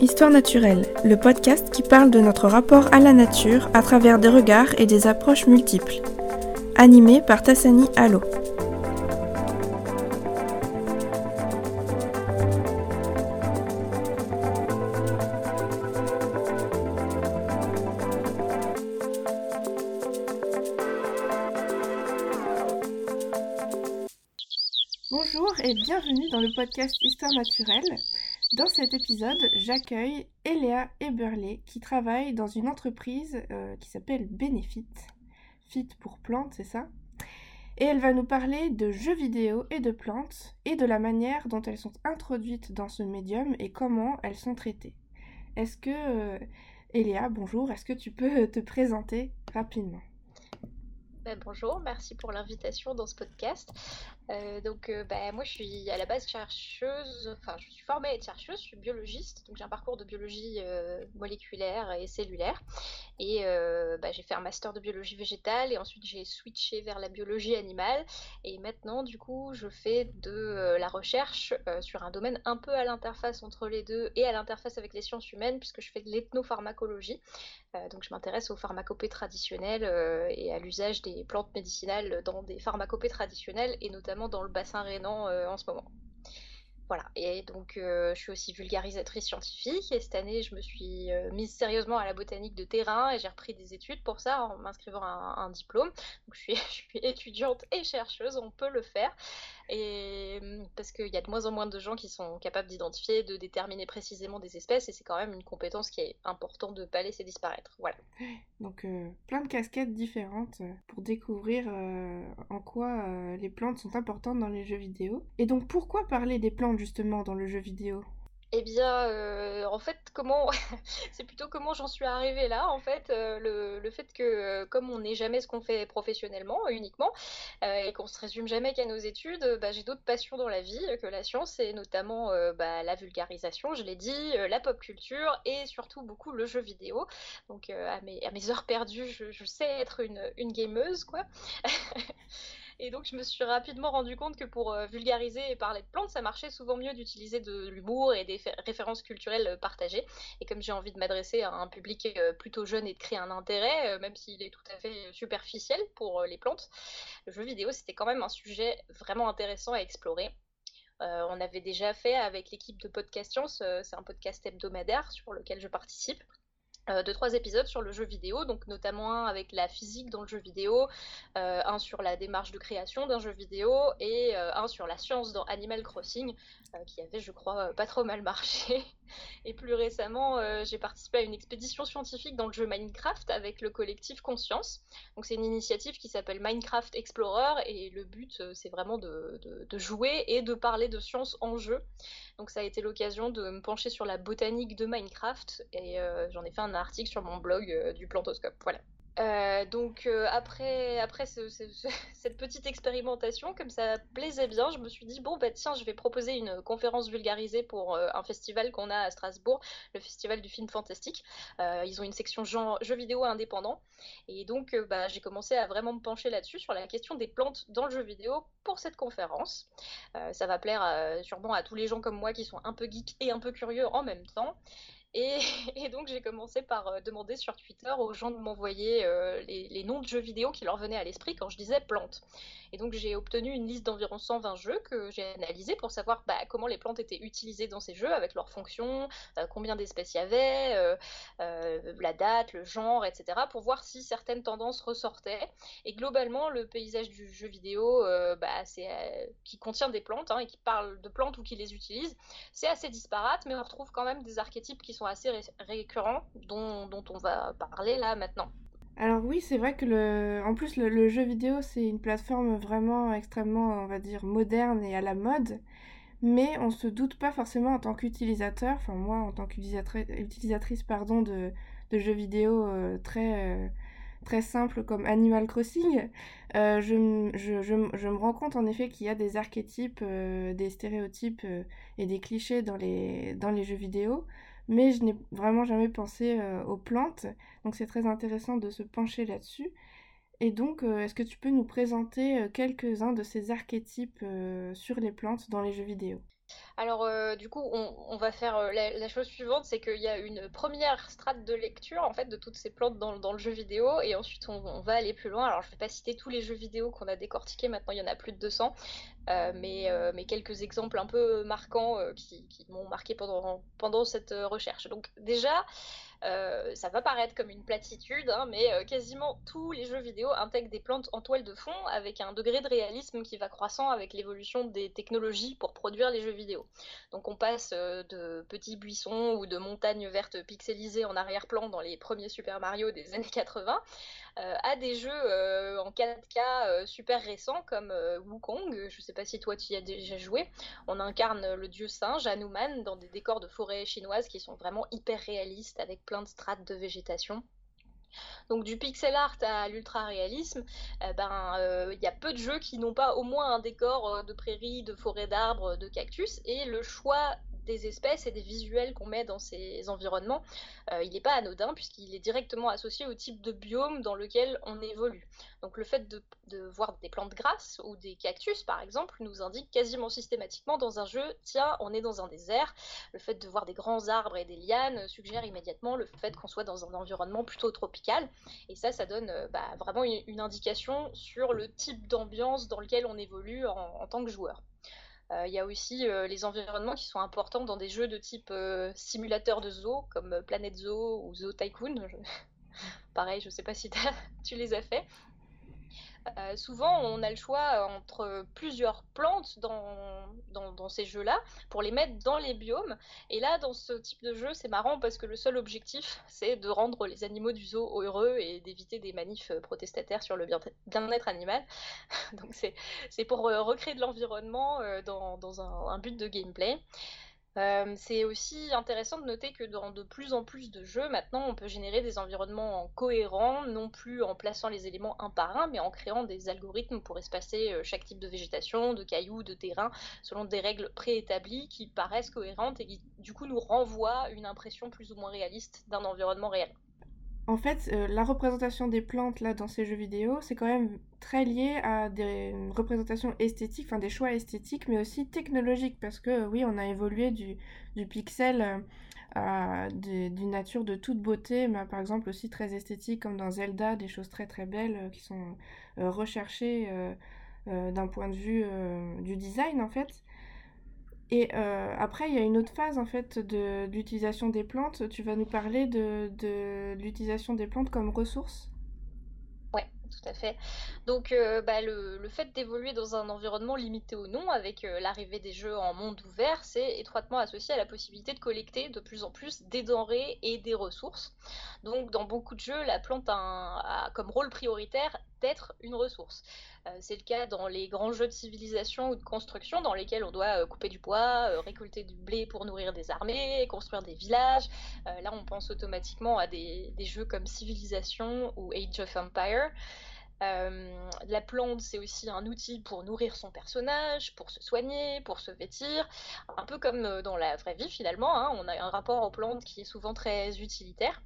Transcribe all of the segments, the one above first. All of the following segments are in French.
Histoire naturelle, le podcast qui parle de notre rapport à la nature à travers des regards et des approches multiples. Animé par Tassani Allo. Histoire naturelle. Dans cet épisode, j'accueille Eléa Eberle qui travaille dans une entreprise euh, qui s'appelle Benefit. Fit pour plantes, c'est ça? Et elle va nous parler de jeux vidéo et de plantes et de la manière dont elles sont introduites dans ce médium et comment elles sont traitées. Est-ce que, euh, Eléa, bonjour, est-ce que tu peux te présenter rapidement? Ben, bonjour, merci pour l'invitation dans ce podcast. Euh, donc, euh, bah, moi, je suis à la base chercheuse, enfin, je suis formée à être chercheuse, je suis biologiste, donc j'ai un parcours de biologie euh, moléculaire et cellulaire. Et bah, j'ai fait un master de biologie végétale et ensuite j'ai switché vers la biologie animale. Et maintenant, du coup, je fais de la recherche sur un domaine un peu à l'interface entre les deux et à l'interface avec les sciences humaines, puisque je fais de l'ethnopharmacologie. donc, je m'intéresse aux pharmacopées traditionnelles et à l'usage des plantes médicinales dans des pharmacopées traditionnelles et notamment dans le bassin rhénan euh, en ce moment. Voilà, et donc euh, je suis aussi vulgarisatrice scientifique et cette année je me suis euh, mise sérieusement à la botanique de terrain et j'ai repris des études pour ça en m'inscrivant à un, diplôme. Donc je suis, je suis, étudiante et chercheuse, on peut le faire. Et hum, parce qu'il y a de moins en moins de gens qui sont capables d'identifier, de déterminer précisément des espèces, et c'est quand même une compétence qui est importante de ne pas laisser disparaître. Voilà. Donc euh, plein de casquettes différentes euh, pour découvrir euh, en quoi les plantes sont importantes dans les jeux vidéo. Et donc pourquoi parler des plantes justement dans le jeu vidéo? Eh bien, euh, en fait, comment c'est plutôt comment j'en suis arrivée là, en fait, euh, le, fait que euh, comme on n'est jamais ce qu'on fait professionnellement uniquement et qu'on se résume jamais qu'à nos études, bah, j'ai d'autres passions dans la vie que la science et notamment bah, la vulgarisation, je l'ai dit, la pop culture et surtout beaucoup le jeu vidéo. Donc à mes, heures perdues, je, sais être une gameuse, quoi. Et donc, je me suis rapidement rendu compte que pour euh, vulgariser et parler de plantes, ça marchait souvent mieux d'utiliser de l'humour et des références culturelles euh, partagées. Et comme j'ai envie de m'adresser à un public euh, plutôt jeune et de créer un intérêt, même s'il est tout à fait superficiel pour les plantes, le jeu vidéo, c'était quand même un sujet vraiment intéressant à explorer. on avait déjà fait avec l'équipe de Podcast Science, c'est un podcast hebdomadaire sur lequel je participe, euh, deux trois épisodes sur le jeu vidéo, donc notamment un avec la physique dans le jeu vidéo, euh, un sur la démarche de création d'un jeu vidéo et euh, un sur la science dans Animal Crossing, qui avait, je crois, pas trop mal marché. Et plus récemment, j'ai participé à une expédition scientifique dans le jeu Minecraft avec le collectif Conscience. Donc c'est une initiative qui s'appelle Minecraft Explorer et le but, c'est vraiment de, de, jouer et de parler de science en jeu. Donc ça a été l'occasion de me pencher sur la botanique de Minecraft et j'en ai fait un article sur mon blog euh, du plantoscope. Voilà. Euh, donc euh, après, après cette petite expérimentation, comme ça plaisait bien, je me suis dit bon bah tiens, je vais proposer une conférence vulgarisée pour un festival qu'on a à Strasbourg, le festival du film fantastique. ils ont une section genre jeux vidéo indépendants et donc bah, j'ai commencé à vraiment me pencher là-dessus sur la question des plantes dans le jeu vidéo pour cette conférence. ça va plaire sûrement à tous les gens comme moi qui sont un peu geeks et un peu curieux en même temps. Et, donc j'ai commencé par euh, demander sur Twitter aux gens de m'envoyer euh, les, noms de jeux vidéo qui leur venaient à l'esprit quand je disais plantes. Et donc j'ai obtenu une liste d'environ 120 jeux que j'ai analysés pour savoir bah, comment les plantes étaient utilisées dans ces jeux, avec leurs fonctions, euh, combien d'espèces il y avait, la date, le genre, etc. pour voir si certaines tendances ressortaient. Et globalement, le paysage du jeu vidéo bah, qui contient des plantes hein, et qui parle de plantes ou qui les utilise, c'est assez disparate, mais on retrouve quand même des archétypes qui sont assez récurrents dont, dont, on va parler là maintenant. Alors oui, c'est vrai que le, en plus le, jeu vidéo c'est une plateforme vraiment extrêmement, on va dire, moderne et à la mode, mais on se doute pas forcément en tant qu'utilisateur, enfin moi en tant qu'utilisatrice pardon de, de, jeux vidéo euh, très euh, très simple comme Animal Crossing, euh, je, je, je, me rends compte en effet qu'il y a des archétypes, des stéréotypes et des clichés dans les, dans les jeux vidéo mais je n'ai vraiment jamais pensé euh, aux plantes. Donc c'est très intéressant de se pencher là-dessus. Et donc, est-ce que tu peux nous présenter quelques-uns de ces archétypes sur les plantes dans les jeux vidéo? Alors, euh, du coup, on, va faire euh, la, chose suivante, c'est qu'il y a une première strate de lecture en fait de toutes ces plantes dans, le jeu vidéo, et ensuite on, va aller plus loin. Alors, je vais pas citer tous les jeux vidéo qu'on a décortiqués. Maintenant, il y en a plus de 200, euh, mais, quelques exemples un peu marquants qui, m'ont marqué pendant cette recherche. Donc, déjà. Euh, ça va paraître comme une platitude, hein, mais euh, quasiment tous les jeux vidéo intègrent des plantes en toile de fond avec un degré de réalisme qui va croissant avec l'évolution des technologies pour produire les jeux vidéo. Donc on passe euh, de petits buissons ou de montagnes vertes pixelisées en arrière-plan dans les premiers Super Mario des années 80 euh, à des jeux euh, en 4K euh, super récents comme Wukong. Je ne sais pas si toi tu y as déjà joué. On incarne le dieu singe Hanuman dans des décors de forêt chinoise qui sont vraiment hyper réalistes avec plein de strates de végétation. Donc du pixel art à l'ultra réalisme, ben il y a peu de jeux qui n'ont pas au moins un décor de prairies, de forêts d'arbres, de cactus et le choix des espèces et des visuels qu'on met dans ces environnements, euh, il n'est pas anodin puisqu'il est directement associé au type de biome dans lequel on évolue. Donc le fait de, voir des plantes grasses ou des cactus par exemple nous indique quasiment systématiquement dans un jeu, tiens, on est dans un désert. Le fait de voir des grands arbres et des lianes suggère immédiatement le fait qu'on soit dans un environnement plutôt tropical. Et ça, ça donne euh, bah, vraiment une, indication sur le type d'ambiance dans lequel on évolue en tant que joueur. Euh, il y a aussi euh, les environnements qui sont importants dans des jeux de type euh, simulateur de zoo, comme Planet Zoo ou Zoo Tycoon. Pareil, je ne sais pas si tu les as fait. Euh, souvent, on a le choix entre plusieurs plantes dans, ces jeux-là pour les mettre dans les biomes. Et là, dans ce type de jeu, c'est marrant parce que le seul objectif, c'est de rendre les animaux du zoo heureux et d'éviter des manifs protestataires sur le bien-être animal. Donc, c'est pour euh, recréer de l'environnement euh, dans un, but de gameplay. Euh, c'est aussi intéressant de noter que dans de plus en plus de jeux, maintenant, on peut générer des environnements cohérents, non plus en plaçant les éléments un par un, mais en créant des algorithmes pour espacer euh, chaque type de végétation, de cailloux, de terrain, selon des règles préétablies qui paraissent cohérentes et qui, du coup, nous renvoient une impression plus ou moins réaliste d'un environnement réel. En fait, euh, la représentation des plantes là dans ces jeux vidéo, c'est quand même très lié à des représentations esthétiques, enfin des choix esthétiques, mais aussi technologiques, parce que oui, on a évolué du, pixel euh, à d'une nature de toute beauté, mais par exemple aussi très esthétique, comme dans Zelda, des choses très très belles euh, qui sont recherchées d'un point de vue du design en fait. Et euh, après, il y a une autre phase en fait de, l'utilisation des plantes. Tu vas nous parler de, de l'utilisation des plantes comme ressources Ouais, tout à fait. Donc, euh, bah, le, le, fait d'évoluer dans un environnement limité ou non, avec euh, l'arrivée des jeux en monde ouvert, c'est étroitement associé à la possibilité de collecter de plus en plus des denrées et des ressources. Donc, dans beaucoup de jeux, la plante a comme rôle prioritaire d'être une ressource. Euh, c'est le cas dans les grands jeux de civilisation ou de construction dans lesquels on doit euh, couper du bois, euh, récolter du blé pour nourrir des armées, construire des villages. là, on pense automatiquement à des, jeux comme Civilisation ou Age of Empire. la plante, c'est aussi un outil pour nourrir son personnage, pour se soigner, pour se vêtir, un peu comme dans la vraie vie finalement. Hein. on a un rapport aux plantes qui est souvent très utilitaire.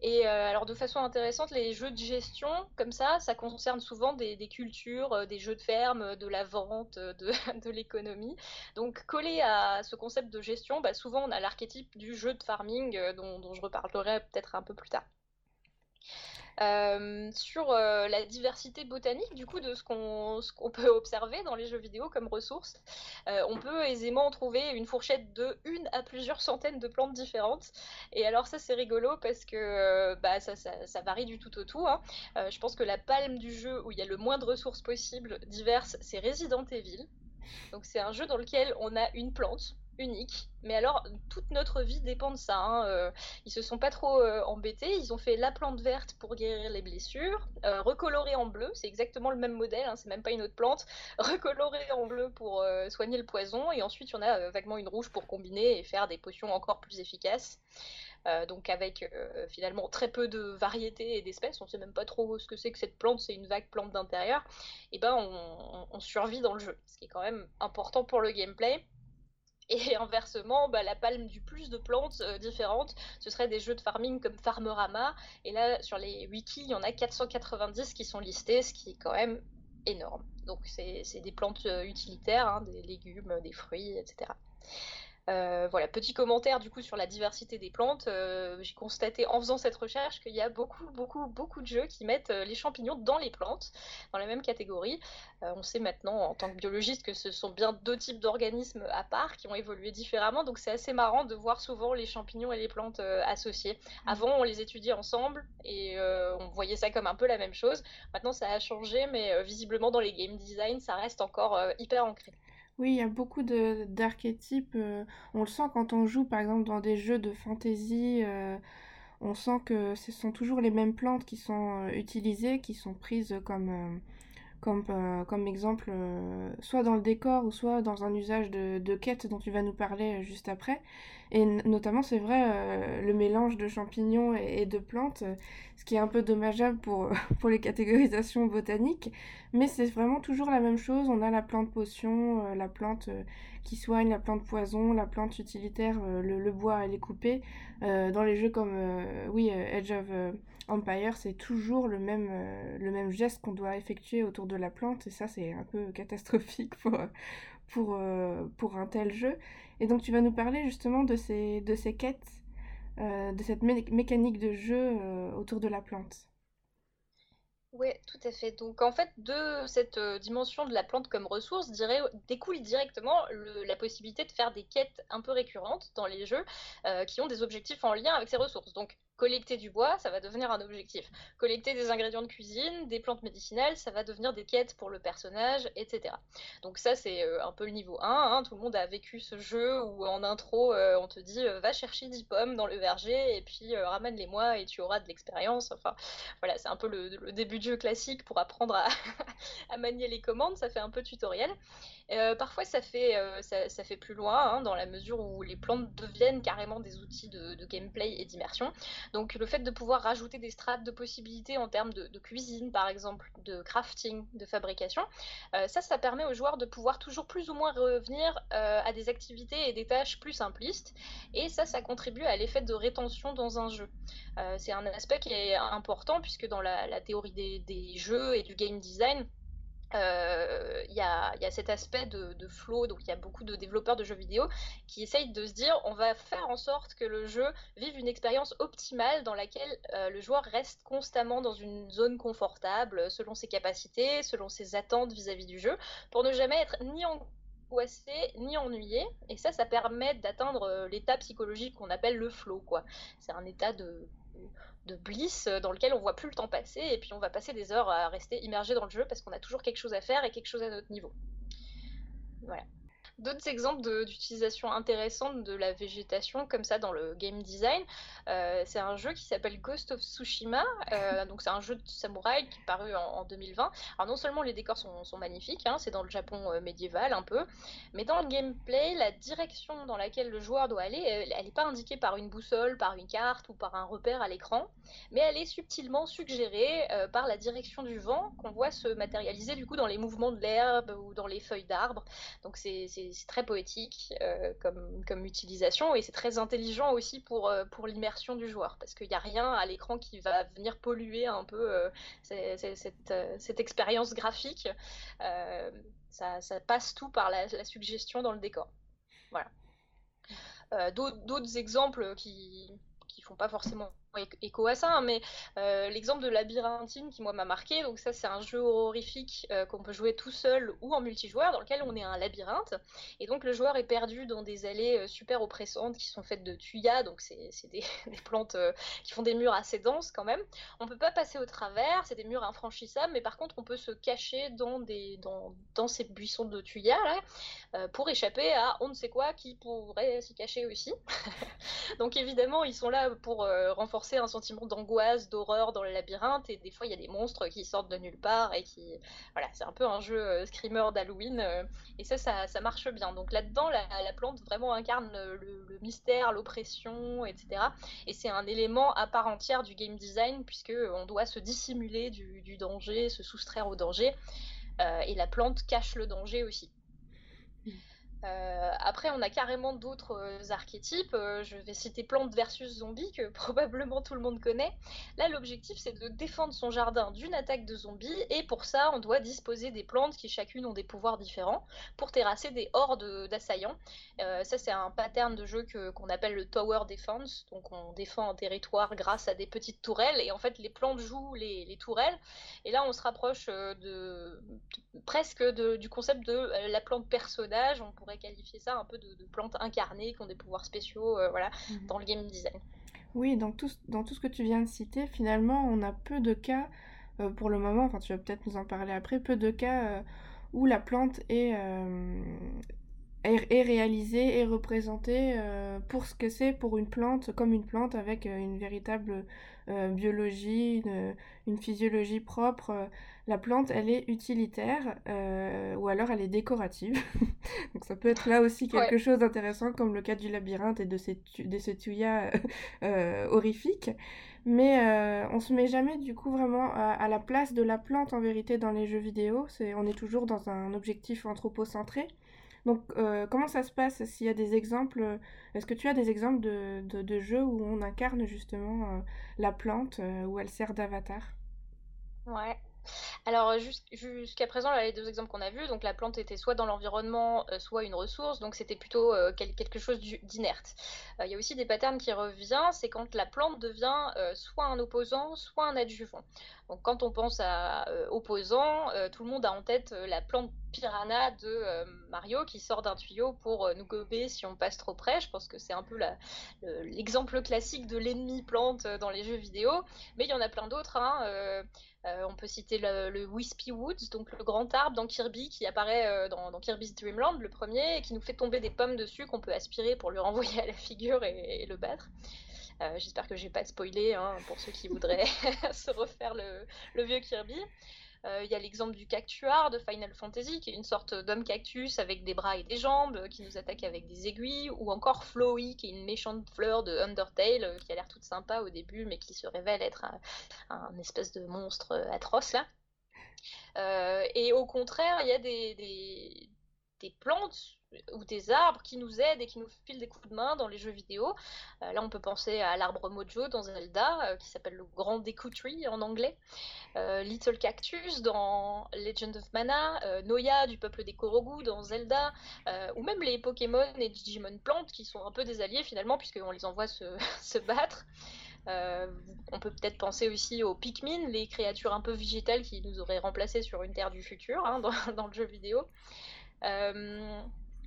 Et euh, alors de façon intéressante, les jeux de gestion comme ça, ça concerne souvent des, cultures, euh, des jeux de ferme, de la vente, euh, de, l'économie. Donc collé à ce concept de gestion, bah, souvent on a l'archétype du jeu de farming dont je reparlerai peut-être un peu plus tard. Euh, sur euh, la diversité botanique du coup de ce qu'on peut observer dans les jeux vidéo comme ressources. Euh, on peut aisément trouver une fourchette de une à plusieurs centaines de plantes différentes. Et alors ça c'est rigolo parce que bah, ça, varie du tout au tout. Hein. je pense que la palme du jeu où il y a le moins de ressources possibles diverses, c'est Resident Evil. Donc c'est un jeu dans lequel on a une plante unique. Mais alors, toute notre vie dépend de ça. Hein. Euh, ils se sont pas trop euh, embêtés. Ils ont fait la plante verte pour guérir les blessures, euh, recolorée en bleu, c'est exactement le même modèle, hein, c'est même pas une autre plante, recolorée en bleu pour soigner le poison, et ensuite en a vaguement une rouge pour combiner et faire des potions encore plus efficaces. donc avec finalement très peu de variétés et d'espèces, on sait même pas trop ce que c'est que cette plante, c'est une vague plante d'intérieur, et ben on survit dans le jeu, ce qui est quand même important pour le gameplay. Et inversement, bah, la palme du plus de plantes euh, différentes, ce serait des jeux de farming comme Farmerama. Et là, sur les wikis, il y en a 490 qui sont listés, ce qui est quand même énorme. Donc c'est des plantes euh, utilitaires, hein, des légumes, des fruits, etc. Euh, voilà, petit commentaire du coup sur la diversité des plantes. Euh, j'ai constaté en faisant cette recherche qu'il y a beaucoup, beaucoup, beaucoup de jeux qui mettent euh, les champignons dans les plantes, dans la même catégorie. on sait maintenant en tant que biologiste que ce sont bien deux types d'organismes à part qui ont évolué différemment, donc c'est assez marrant de voir souvent les champignons et les plantes associés. Mmh. Avant, on les étudiait ensemble et on voyait ça comme un peu la même chose. Maintenant, ça a changé, mais visiblement dans les game design, ça reste encore hyper ancré. Oui, il y a beaucoup d'archétypes. Euh, on le sent quand on joue, par exemple, dans des jeux de fantasy. Euh, on sent que ce sont toujours les mêmes plantes qui sont euh, utilisées, qui sont prises comme, comme, comme exemple, soit dans le décor ou soit dans un usage de, de quête dont tu vas nous parler juste après. Et notamment, c'est vrai, le mélange de champignons et, de plantes, ce qui est un peu dommageable pour, pour les catégorisations botaniques. Mais c'est vraiment toujours la même chose. On a la plante potion, euh, la plante euh, qui soigne, la plante poison, la plante utilitaire, euh, le, bois, elle est coupée. dans les jeux comme oui, Edge of Empire, c'est toujours le même, le même geste qu'on doit effectuer autour de la plante. Et ça, c'est un peu catastrophique pour, pour, pour un tel jeu. Et donc, tu vas nous parler justement de ces, quêtes, de cette mécanique de jeu autour de la plante. Oui, tout à fait. Donc en fait, de cette euh, dimension de la plante comme ressource, découle directement la possibilité de faire des quêtes un peu récurrentes dans les jeux euh, qui ont des objectifs en lien avec ces ressources. Donc collecter du bois, ça va devenir un objectif. Collecter des ingrédients de cuisine, des plantes médicinales, ça va devenir des quêtes pour le personnage, etc. Donc ça, c'est euh, un peu le niveau 1. Hein. Tout le monde a vécu ce jeu où en intro, euh, on te dit euh, va chercher 10 pommes dans le verger et puis ramène-les-moi et tu auras de l'expérience. Enfin, voilà, c'est un peu le, début de jeu classique pour apprendre à, manier les commandes. Ça fait un peu tutoriel. Parfois, ça fait, ça, fait plus loin, hein, dans la mesure où les plantes deviennent carrément des outils de, gameplay et d'immersion. Donc, le fait de pouvoir rajouter des strates de possibilités en termes de, cuisine, par exemple, de crafting, de fabrication, euh, ça, ça permet aux joueurs de pouvoir toujours plus ou moins revenir à des activités et des tâches plus simplistes. Et ça, ça contribue à l'effet de rétention dans un jeu. c'est un aspect qui est important puisque dans la, théorie des jeux et du game design, euh, il y, a, cet aspect de, flow, donc il y a beaucoup de développeurs de jeux vidéo qui essayent de se dire on va faire en sorte que le jeu vive une expérience optimale dans laquelle euh, le joueur reste constamment dans une zone confortable selon ses capacités, selon ses attentes vis-à-vis du jeu, pour ne jamais être ni angoissé ni ennuyé. Et ça, ça permet d'atteindre euh, l'état psychologique qu'on appelle le flow. quoi. C'est un état de de bliss euh, dans lequel on voit plus le temps passer et puis on va passer des heures à rester immergé dans le jeu parce qu'on a toujours quelque chose à faire et quelque chose à notre niveau. Voilà. D'autres exemples d'utilisation intéressante de la végétation comme ça dans le game design, euh, c'est un jeu qui s'appelle Ghost of Tsushima. Euh, donc c'est un jeu de samouraï qui est paru en, 2020. Alors non seulement les décors sont, magnifiques, hein, c'est dans le Japon euh, médiéval un peu, mais dans le gameplay, la direction dans laquelle le joueur doit aller, elle n'est pas indiquée par une boussole, par une carte ou par un repère à l'écran, mais elle est subtilement suggérée par la direction du vent qu'on voit se matérialiser du coup dans les mouvements de l'herbe ou dans les feuilles d'arbres. C'est très poétique euh, comme, utilisation et c'est très intelligent aussi pour, euh, l'immersion du joueur parce qu'il n'y a rien à l'écran qui va venir polluer un peu euh, cette, expérience graphique. Ça, ça, passe tout par la, la, suggestion dans le décor. Voilà. D'autres exemples qui, qui font pas forcément écho à ça, mais euh, l'exemple de Labyrinthine qui moi m'a marqué, donc ça c'est un jeu horrifique euh, qu'on peut jouer tout seul ou en multijoueur dans lequel on est un labyrinthe et donc le joueur est perdu dans des allées euh, super oppressantes qui sont faites de tuyas, donc c'est des, plantes qui font des murs assez denses quand même. On peut pas passer au travers, c'est des murs infranchissables, mais par contre on peut se cacher dans, des, dans, dans ces buissons de tuyas là pour échapper à on ne sait quoi qui pourrait s'y cacher aussi. donc évidemment ils sont là pour renforcer un sentiment d'angoisse, d'horreur dans le labyrinthe, et des fois il y a des monstres qui sortent de nulle part et qui. Voilà, c'est un peu un jeu euh, screamer d'Halloween, euh, et ça, ça, marche bien. Donc là-dedans, la, plante vraiment incarne le, mystère, l'oppression, etc. Et c'est un élément à part entière du game design, puisque on doit se dissimuler du, danger, se soustraire au danger, euh, et la plante cache le danger aussi. Euh, après, on a carrément d'autres euh, archétypes. Euh, je vais citer plante versus zombie, que probablement tout le monde connaît. Là, l'objectif, c'est de défendre son jardin d'une attaque de zombies, et pour ça, on doit disposer des plantes qui chacune ont des pouvoirs différents pour terrasser des hordes d'assaillants. ça, c'est un pattern de jeu qu'on appelle le Tower Defense. Donc, on défend un territoire grâce à des petites tourelles, et en fait, les plantes jouent les, tourelles. Et là, on se rapproche presque du concept de la plante personnage. On pourrait qualifier ça un peu de, plantes incarnées qui ont des pouvoirs spéciaux euh, voilà, mhm. dans le game design. Oui, donc tout, dans tout ce que tu viens de citer, finalement, on a peu de cas, euh, pour le moment, enfin tu vas peut-être nous en parler après, peu de cas euh, où la plante est, est, réalisée et représentée pour ce que c'est pour une plante, comme une plante avec une véritable biologie, une, une, physiologie propre la plante, elle est utilitaire euh, ou alors elle est décorative. Donc ça peut être là aussi quelque chose d'intéressant comme le cas du labyrinthe et de ces, de ce tuya euh, horrifique. Mais euh, on se met jamais du coup vraiment à, la place de la plante en vérité dans les jeux vidéo. C'est, on est toujours dans un objectif anthropocentré. Donc comment ça se passe S'il y a des exemples, est-ce que tu as des exemples de, de, jeux où on incarne justement la plante, où elle sert d'avatar? Ouais, alors euh, jusqu'à présent, les deux exemples qu'on a vus, donc la plante était soit dans l'environnement, euh, soit une ressource, donc c'était plutôt euh, quelque chose d'inerte. Il y a aussi des patterns qui reviennent, c'est quand la plante devient soit un opposant, soit un adjuvant. Donc quand on pense à opposant, tout le monde a en tête la plante piranha de Mario qui sort d'un tuyau pour nous gober si on passe trop près. Je pense que c'est un peu l'exemple classique de l'ennemi plante dans les jeux vidéo, mais il y en a plein d'autres. Hein, euh, on peut citer le, Wispy Woods, donc le grand arbre dans Kirby qui apparaît euh, dans, Kirby's Dream Land, le premier, et qui nous fait tomber des pommes dessus qu'on peut aspirer pour le renvoyer à la figure et, le battre. Euh, j'espère que j'ai pas spoilé hein, pour ceux qui voudraient se refaire le vieux Kirby. Euh, il y a l'exemple du cactuar de Final Fantasy, qui est une sorte d'homme cactus avec des bras et des jambes, euh, qui nous attaque avec des aiguilles, ou encore Flowey, qui est une méchante fleur de Undertale, euh, qui a l'air toute sympa au début, mais qui se révèle être un, espèce de monstre atroce là. et au contraire, il y a des, des plantes ou des arbres qui nous aident et qui nous filent des coups de main dans les jeux vidéo. Euh, là, on peut penser à l'arbre Mojo dans Zelda, euh, qui s'appelle le Grand Deku Tree en anglais, euh, Little Cactus dans Legend of Mana, Noya du peuple des Korogu dans Zelda, ou même les Pokémon et Digimon plantes qui sont un peu des alliés finalement, puisqu'on les envoie se, se battre. on peut peut-être penser aussi aux Pikmin, les créatures un peu végétales qui nous auraient remplacés sur une terre du futur hein, dans, dans, le jeu vidéo.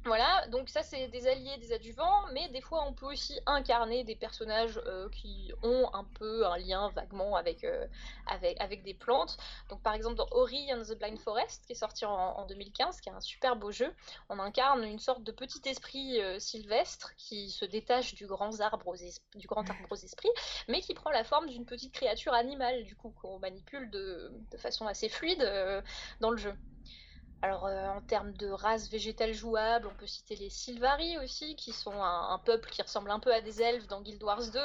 Voilà, donc ça c'est des alliés, des adjuvants, mais des fois on peut aussi incarner des personnages euh, qui ont un peu un lien vaguement avec, euh, avec, avec, des plantes. Donc par exemple dans Ori and the Blind Forest, qui est sorti en, 2015, qui est un super beau jeu, on incarne une sorte de petit esprit euh, sylvestre qui se détache du grand, arbre aux du grand arbre aux esprits, mais qui prend la forme d'une petite créature animale, du coup, qu'on manipule de, façon assez fluide dans le jeu. Alors euh, en termes de race végétale jouable, on peut citer les Sylvari aussi, qui sont un, peuple qui ressemble un peu à des elfes dans Guild Wars 2.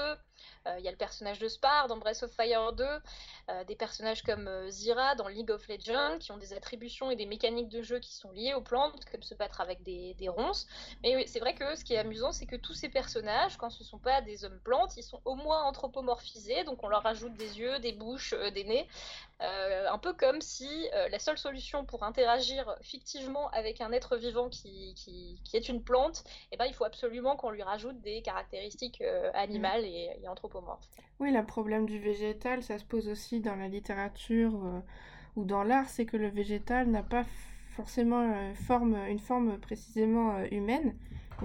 Euh, il y a le personnage de Spar dans Breath of Fire 2, euh, des personnages comme Zira dans League of Legends, qui ont des attributions et des mécaniques de jeu qui sont liées aux plantes, comme se battre avec des, ronces. Mais oui, c'est vrai que ce qui est amusant, c'est que tous ces personnages, quand ce ne sont pas des hommes plantes, ils sont au moins anthropomorphisés, donc on leur ajoute des yeux, des bouches, des nez, euh, un peu comme si euh, la seule solution pour interagir fictivement avec un être vivant qui, est une plante, eh ben, il faut absolument qu'on lui rajoute des caractéristiques euh, animales et, Oui, le problème du végétal, ça se pose aussi dans la littérature ou dans l'art, c'est que le végétal n'a pas forcément forme, une forme précisément humaine.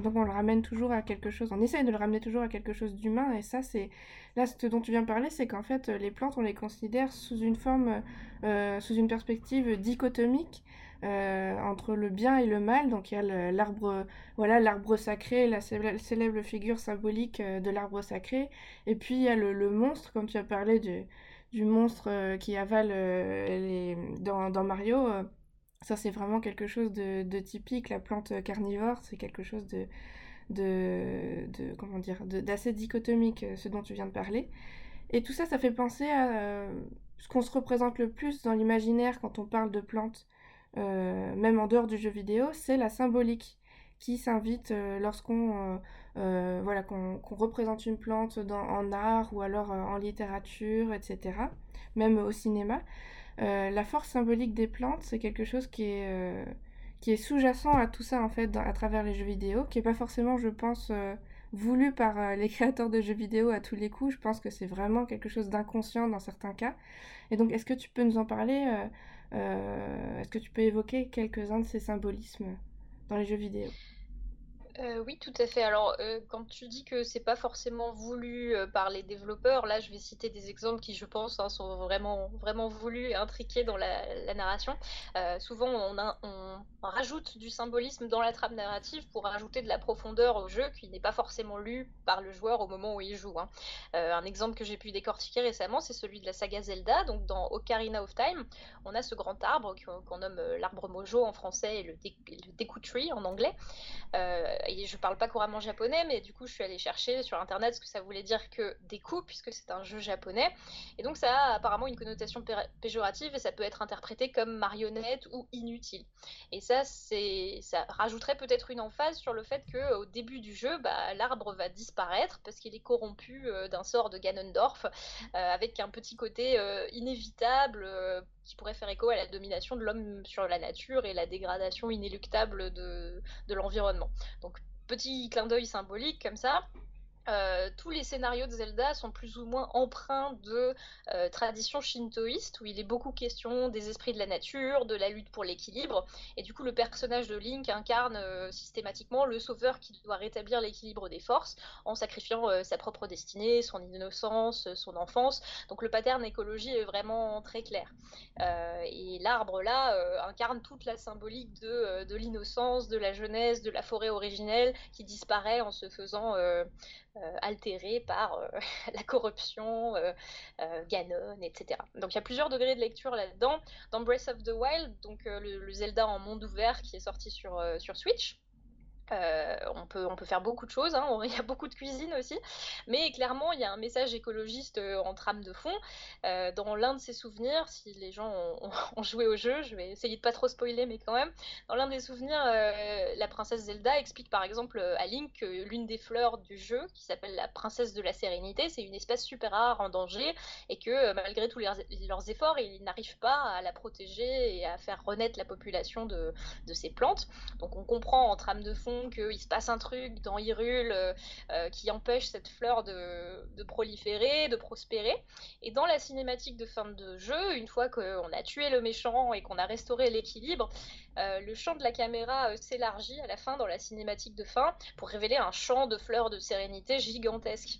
Donc on le ramène toujours à quelque chose, on essaye de le ramener toujours à quelque chose d'humain, et ça c'est... Là, ce dont tu viens de parler, c'est qu'en fait, les plantes, on les considère sous une forme, euh, sous une perspective dichotomique, euh, entre le bien et le mal. Donc il y a l'arbre, voilà, l'arbre sacré, la célèbre figure symbolique euh, de l'arbre sacré. Et puis il y a le, monstre, comme tu as parlé du, monstre qui avale dans, Mario. Ça, c'est vraiment quelque chose de, typique. La plante carnivore, c'est quelque chose de, comment dire, d'assez dichotomique, euh, ce dont tu viens de parler. Et tout ça, ça fait penser à euh, ce qu'on se représente le plus dans l'imaginaire quand on parle de plantes, euh, même en dehors du jeu vidéo, c'est la symbolique. qui s'invitent lorsqu'on voilà, qu'on représente une plante en art ou alors en littérature, etc., même au cinéma. la force symbolique des plantes, c'est quelque chose qui est, qui est sous-jacent à tout ça en fait à travers les jeux vidéo, qui est pas forcément, je pense, voulu par les créateurs de jeux vidéo à tous les coups. Je pense que c'est vraiment quelque chose d'inconscient dans certains cas. Et donc, est-ce que tu peux nous en parler Est-ce que tu peux évoquer quelques-uns de ces symbolismes dans les jeux vidéo? Euh, oui, tout à fait. Alors, euh, quand tu dis que c'est pas forcément voulu euh, par les développeurs, là, je vais citer des exemples qui, je pense, hein, sont vraiment, vraiment voulus et intriqués dans la, narration. souvent, on, rajoute du symbolisme dans la trame narrative pour rajouter de la profondeur au jeu qui n'est pas forcément lu par le joueur au moment où il joue. Hein. un exemple que j'ai pu décortiquer récemment, c'est celui de la saga Zelda. Donc, dans Ocarina of Time, on a ce grand arbre qu'on nomme l'arbre Mojo en français et le, Deku Tree en anglais je parle pas couramment japonais, mais du coup, je suis allée chercher sur internet ce que ça voulait dire que des coups, puisque c'est un jeu japonais. Et donc, ça a apparemment une connotation péjorative et ça peut être interprété comme marionnette ou inutile. Et ça, ça rajouterait peut-être une emphase sur le fait que au début du jeu, bah, l'arbre va disparaître parce qu'il est corrompu euh, d'un sort de Ganondorf, euh, avec un petit côté euh, inévitable qui pourrait faire écho à la domination de l'homme sur la nature et la dégradation inéluctable de, l'environnement. Donc petit clin d'œil symbolique comme ça. Euh, tous les scénarios de Zelda sont plus ou moins empreints de euh, tradition shintoïste, où il est beaucoup question des esprits de la nature, de la lutte pour l'équilibre, et du coup le personnage de Link incarne euh, systématiquement le sauveur qui doit rétablir l'équilibre des forces en sacrifiant sa propre destinée, son innocence, son enfance. Donc le pattern écologie est vraiment très clair. et l'arbre là incarne toute la symbolique de, l'innocence, de la jeunesse, de la forêt originelle qui disparaît en se faisant euh, altéré par euh, la corruption, euh, Ganon, etc. Donc il y a plusieurs degrés de lecture là-dedans. Dans Breath of the Wild, donc le, Zelda en monde ouvert qui est sorti sur Switch, euh, on, peut, faire beaucoup de choses, hein. il y a beaucoup de cuisine aussi, mais clairement il y a un message écologiste euh, en trame de fond. Euh, dans l'un de ses souvenirs, si les gens ont, joué au jeu, je vais essayer de pas trop spoiler, mais quand même, dans l'un des souvenirs, la princesse Zelda explique par exemple à Link que l'une des fleurs du jeu, qui s'appelle la princesse de la sérénité, c'est une espèce super rare en danger et que malgré tous leurs, efforts, ils n'arrivent pas à la protéger et à faire renaître la population de, de ces plantes. Donc on comprend en trame de fond qu'il se passe un truc dans Hyrule euh, euh, qui empêche cette fleur de, proliférer, de prospérer. Et dans la cinématique de fin de jeu, une fois qu'on a tué le méchant et qu'on a restauré l'équilibre, euh, le champ de la caméra s'élargit à la fin dans la cinématique de fin pour révéler un champ de fleurs de sérénité gigantesque.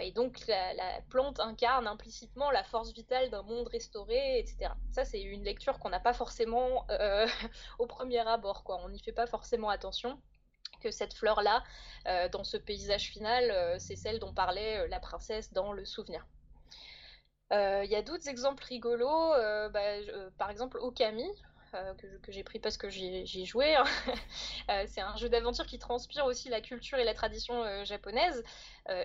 et donc la, la, plante incarne implicitement la force vitale d'un monde restauré, etc. Ça c'est une lecture qu'on n'a pas forcément au premier abord. On n'y fait pas forcément attention que cette fleur-là, euh, dans ce paysage final, euh, c'est celle dont parlait euh, la princesse dans le souvenir. Il y a d'autres exemples rigolos, bah, par exemple Okami, que, j'ai pris parce que j'y ai joué. Hein. C'est un jeu d'aventure qui transpire aussi la culture et la tradition japonaise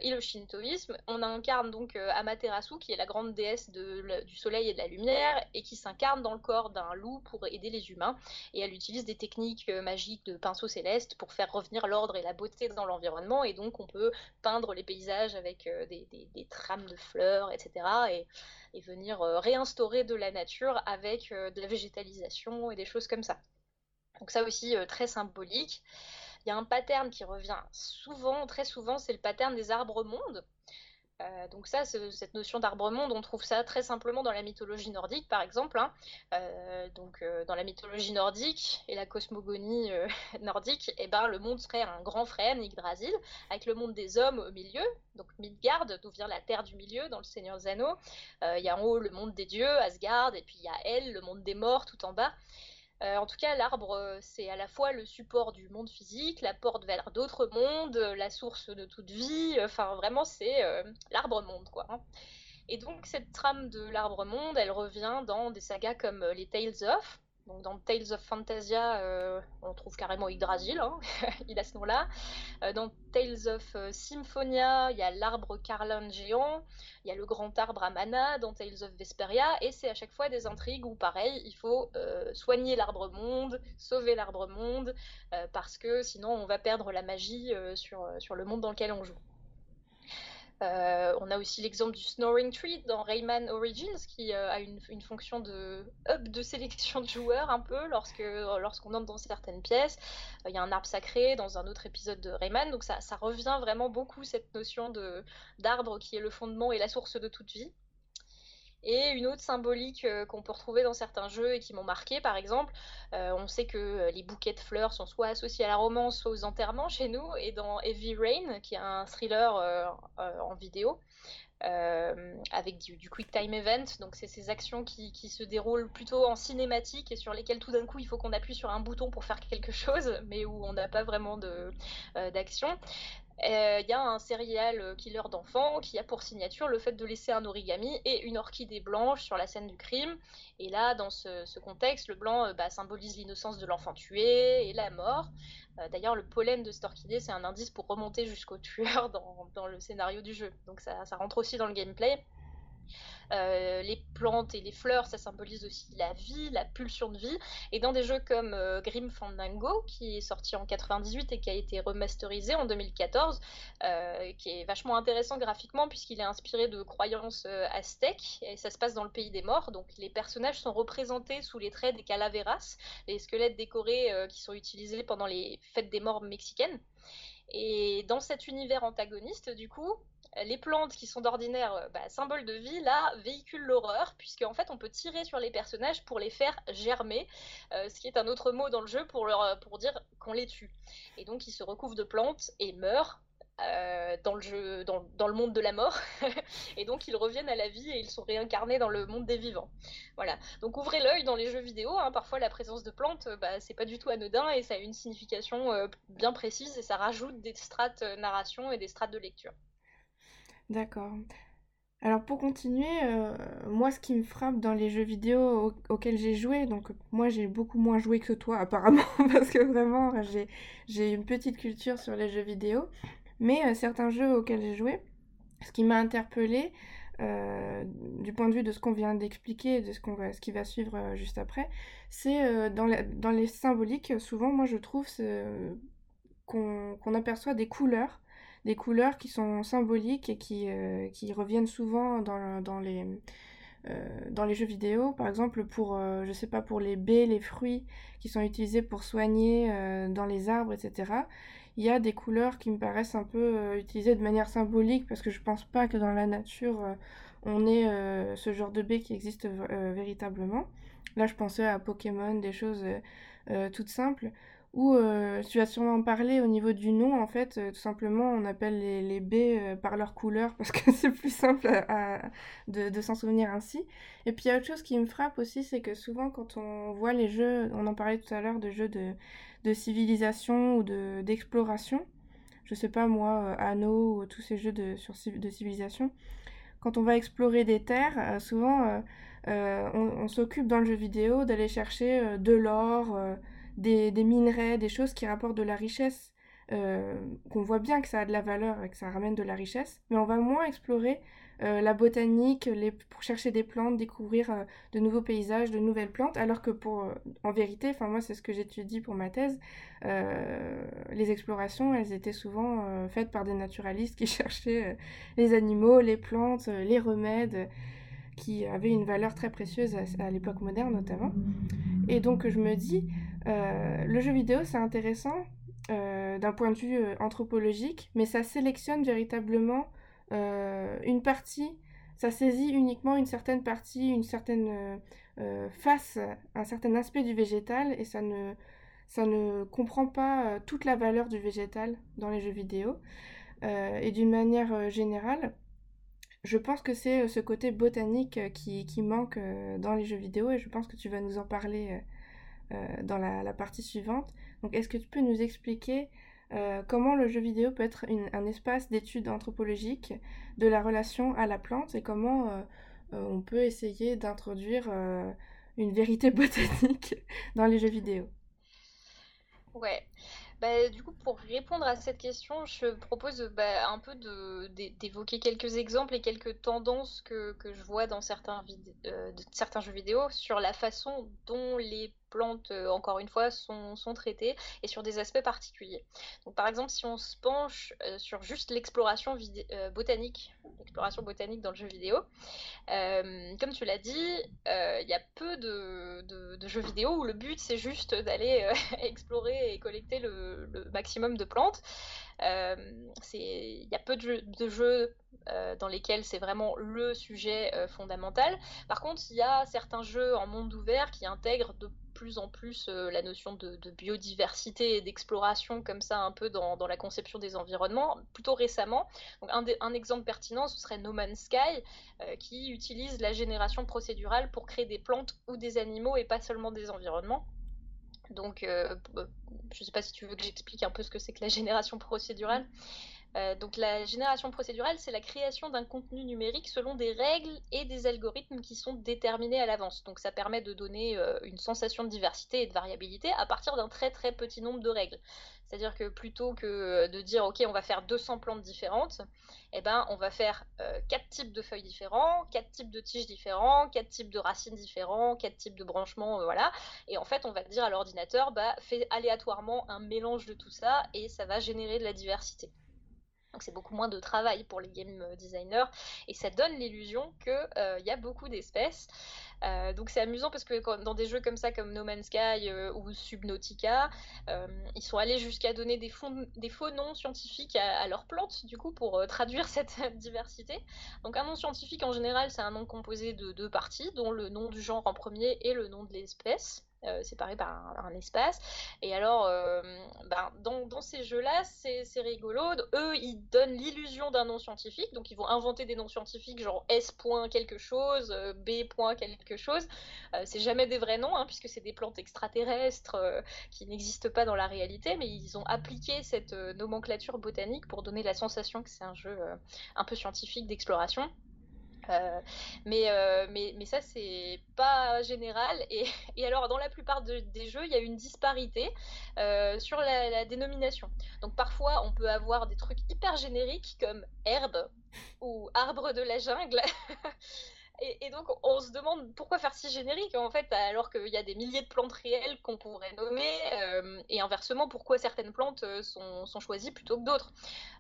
et le shintoïsme. On incarne donc Amaterasu, qui est la grande déesse du soleil et de la lumière, et qui s'incarne dans le corps d'un loup pour aider les humains. Et elle utilise des techniques magiques de pinceau céleste pour faire revenir l'ordre et la beauté dans l'environnement. Et donc on peut peindre les paysages avec des, trames de fleurs, etc. Et, venir euh, réinstaurer de la nature avec euh, de la végétalisation et des choses comme ça. Donc ça aussi euh, très symbolique. Il y a un pattern qui revient souvent, très souvent, c'est le pattern des arbres mondes. Euh, donc ça, cette notion d'arbre-monde, on trouve ça très simplement dans la mythologie nordique, par exemple. Hein. Euh, donc euh, dans la mythologie nordique et la cosmogonie nordique, eh ben, le monde serait un grand frère, Yggdrasil, avec le monde des hommes au milieu, donc Midgard, d'où vient la terre du milieu dans le Seigneur des Anneaux. Il y a en haut le monde des dieux, Asgard, et puis il y a Elle, le monde des morts, tout en bas. Euh, en tout cas, l'arbre, euh, c'est à la fois le support du monde physique, la porte vers d'autres mondes, euh, la source de toute vie. Enfin, vraiment, c'est l'arbre-monde, quoi. Hein. Et donc, cette trame de l'arbre-monde, elle revient dans des sagas comme les Tales of, Donc dans Tales of Fantasia, euh, on trouve carrément Yggdrasil, hein. il a ce nom-là. Euh, dans Tales of euh, Symphonia, il y a l'arbre Carlin géant, il y a le grand arbre Amana dans Tales of Vesperia, et c'est à chaque fois des intrigues où, pareil, il faut soigner l'arbre monde, sauver l'arbre monde, parce que sinon on va perdre la magie sur, sur le monde dans lequel on joue. Euh, on a aussi l'exemple du Snoring Tree dans Rayman Origins qui euh, a une, fonction de hub de sélection de joueurs un peu lorsque lorsqu'on entre dans certaines pièces. Euh, il y a un arbre sacré dans un autre épisode de Rayman, donc ça, revient vraiment beaucoup cette notion d'arbre qui est le fondement et la source de toute vie. Et une autre symbolique euh, qu'on peut retrouver dans certains jeux et qui m'ont marqué, par exemple, euh, on sait que euh, les bouquets de fleurs sont soit associés à la romance, soit aux enterrements chez nous. Et dans Heavy Rain, qui est un thriller en vidéo, avec du, quick time event. Donc c'est ces actions qui, qui, se déroulent plutôt en cinématique et sur lesquelles tout d'un coup il faut qu'on appuie sur un bouton pour faire quelque chose, mais où on n'a pas vraiment d'action. Euh, il y a un serial euh, killer d'enfants qui a pour signature le fait de laisser un origami et une orchidée blanche sur la scène du crime. Et là, dans ce, contexte, le blanc euh, bah, symbolise l'innocence de l'enfant tué et la mort. D'ailleurs, le pollen de cette orchidée, c'est un indice pour remonter jusqu'au tueur dans, le scénario du jeu. Donc ça rentre aussi dans le gameplay. Euh, les plantes et les fleurs, ça symbolise aussi la vie, la pulsion de vie. Et dans des jeux comme euh, Grim Fandango, qui est sorti en 98 et qui a été remasterisé en 2014, euh, qui est vachement intéressant graphiquement puisqu'il est inspiré de croyances aztèques et ça se passe dans le pays des morts. Donc les personnages sont représentés sous les traits des calaveras, les squelettes décorés qui sont utilisés pendant les fêtes des morts mexicaines. Et dans cet univers antagoniste, du coup, les plantes qui sont d'ordinaire euh, bah, symboles de vie, là, véhiculent l'horreur, puisque en fait, on peut tirer sur les personnages pour les faire germer, euh, ce qui est un autre mot dans le jeu euh, pour dire qu'on les tue. Et donc, ils se recouvrent de plantes et meurent. dans le jeu, dans, le monde de la mort, et donc ils reviennent à la vie et ils sont réincarnés dans le monde des vivants. Voilà. Donc ouvrez l'œil dans les jeux vidéo. Hein. parfois la présence de plantes, bah, c'est pas du tout anodin et ça a une signification bien précise et ça rajoute des strates narration et des strates de lecture. D'accord. Alors pour continuer, euh, moi ce qui me frappe dans les jeux vidéo auxquels j'ai joué, donc moi j'ai beaucoup moins joué que toi apparemment, parce que vraiment j'ai une petite culture sur les jeux vidéo, mais euh, certains jeux auxquels j'ai joué, ce qui m'a interpellé euh, du point de vue de ce qu'on vient d'expliquer de ce, qu'on ce qui va suivre juste après, c'est dans les symboliques, souvent moi je trouve qu'on aperçoit des couleurs des couleurs qui sont symboliques et qui, euh, qui reviennent souvent dans, dans les, euh, dans les jeux vidéo. Par exemple, pour, euh, je sais pas, pour les baies, les fruits qui sont utilisés pour soigner dans les arbres, etc. Il y a des couleurs qui me paraissent un peu utilisées de manière symbolique parce que je pense pas que dans la nature on ait ce genre de baies qui existe véritablement. Là, je pensais à Pokémon, des choses toutes simples. Ou euh, tu vas sûrement parler au niveau du nom, en fait, euh, tout simplement, on appelle les, les baies euh, par leur couleur parce que c'est plus simple de, de s'en souvenir ainsi. Et puis il y a autre chose qui me frappe aussi, c'est que souvent quand on voit les jeux, on en parlait tout à l'heure de jeux de, de civilisation ou de, d'exploration, je sais pas moi, Anno ou tous ces jeux de, sur, de civilisation, quand on va explorer des terres, souvent on s'occupe dans le jeu vidéo d'aller chercher de l'or des, minerais, des choses qui rapportent de la richesse, euh, qu'on voit bien que ça a de la valeur et que ça ramène de la richesse, mais on va moins explorer euh, la botanique pour chercher des plantes, découvrir euh, de nouveaux paysages, de nouvelles plantes, alors que pour, en vérité, enfin moi c'est ce que j'étudie pour ma thèse, les explorations elles étaient souvent faites par des naturalistes qui cherchaient les animaux, les plantes, les remèdes qui avaient une valeur très précieuse à l'époque moderne notamment. Et donc je me dis, euh, le jeu vidéo, c'est intéressant euh, d'un point de vue euh, anthropologique, mais ça sélectionne véritablement une partie, ça saisit uniquement une certaine partie, une certaine face, un certain aspect du végétal, et ça ne, ça ne comprend pas toute la valeur du végétal dans les jeux vidéo. et d'une manière générale, je pense que c'est ce côté botanique qui, qui manque dans les jeux vidéo, et je pense que tu vas nous en parler euh, dans la, partie suivante. Donc est-ce que tu peux nous expliquer euh, comment le jeu vidéo peut être un espace d'étude anthropologique de la relation à la plante et comment euh, on peut essayer d'introduire une vérité botanique dans les jeux vidéo? Ouais. Bah, du coup, pour répondre à cette question, je propose bah, un peu d'évoquer quelques exemples et quelques tendances que, je vois dans certains, euh, certains jeux vidéo sur la façon dont les plantes, euh, encore une fois, sont, sont, traitées et sur des aspects particuliers. Donc, par exemple, si on se penche euh, sur juste l'exploration botanique, l'exploration botanique dans le jeu vidéo, comme tu l'as dit, il y a peu de, de, jeux vidéo où le but c'est juste d'aller explorer et collecter le, maximum de plantes. Euh, il y a peu de jeux, euh, dans lesquels c'est vraiment le sujet euh, fondamental. Par contre, il y a certains jeux en monde ouvert qui intègrent de plus en plus la notion de, biodiversité et d'exploration comme ça un peu dans, la conception des environnements, plutôt récemment. Un, exemple pertinent, ce serait No Man's Sky, qui utilise la génération procédurale pour créer des plantes ou des animaux et pas seulement des environnements. Donc, euh, je ne sais pas si tu veux que j'explique un peu ce que c'est que la génération procédurale. Euh, donc la génération procédurale, c'est la création d'un contenu numérique selon des règles et des algorithmes qui sont déterminés à l'avance. Donc ça permet de donner euh, une sensation de diversité et de variabilité à partir d'un très très petit nombre de règles. C'est-à-dire que plutôt que de dire ok on va faire 200 plantes différentes, eh ben on va faire euh, quatre types de feuilles différents, quatre types de tiges différents, quatre types de racines différents, quatre types de branchements, voilà. Et en fait on va dire à l'ordinateur bah fais aléatoirement un mélange de tout ça et ça va générer de la diversité. Donc c'est beaucoup moins de travail pour les game designers et ça donne l'illusion qu'il euh, y a beaucoup d'espèces. Euh, donc c'est amusant parce que dans des jeux comme ça, comme No Man's Sky euh, ou Subnautica, ils sont allés jusqu'à donner des, faux noms scientifiques à, leurs plantes, du coup, pour traduire cette diversité. Donc un nom scientifique en général, c'est un nom composé de deux parties, dont le nom du genre en premier et le nom de l'espèce. Euh, séparés par un, espace. Et alors, euh, ben, dans, ces jeux-là, c'est rigolo. Eux, ils donnent l'illusion d'un nom scientifique, donc ils vont inventer des noms scientifiques genre S. quelque chose, euh, B. quelque chose. c'est jamais des vrais noms, hein, puisque c'est des plantes extraterrestres qui n'existent pas dans la réalité, mais ils ont appliqué cette nomenclature botanique pour donner la sensation que c'est un jeu un peu scientifique d'exploration. Euh, mais, euh, mais, ça, c'est pas général. Et, alors, dans la plupart des jeux, il y a une disparité euh, sur la, dénomination. Donc, parfois, on peut avoir des trucs hyper génériques comme herbe ou arbre de la jungle. Et, donc, on se demande pourquoi faire si générique, en fait, alors qu'il y a des milliers de plantes réelles qu'on pourrait nommer, euh, et inversement, pourquoi certaines plantes euh, sont, choisies plutôt que d'autres.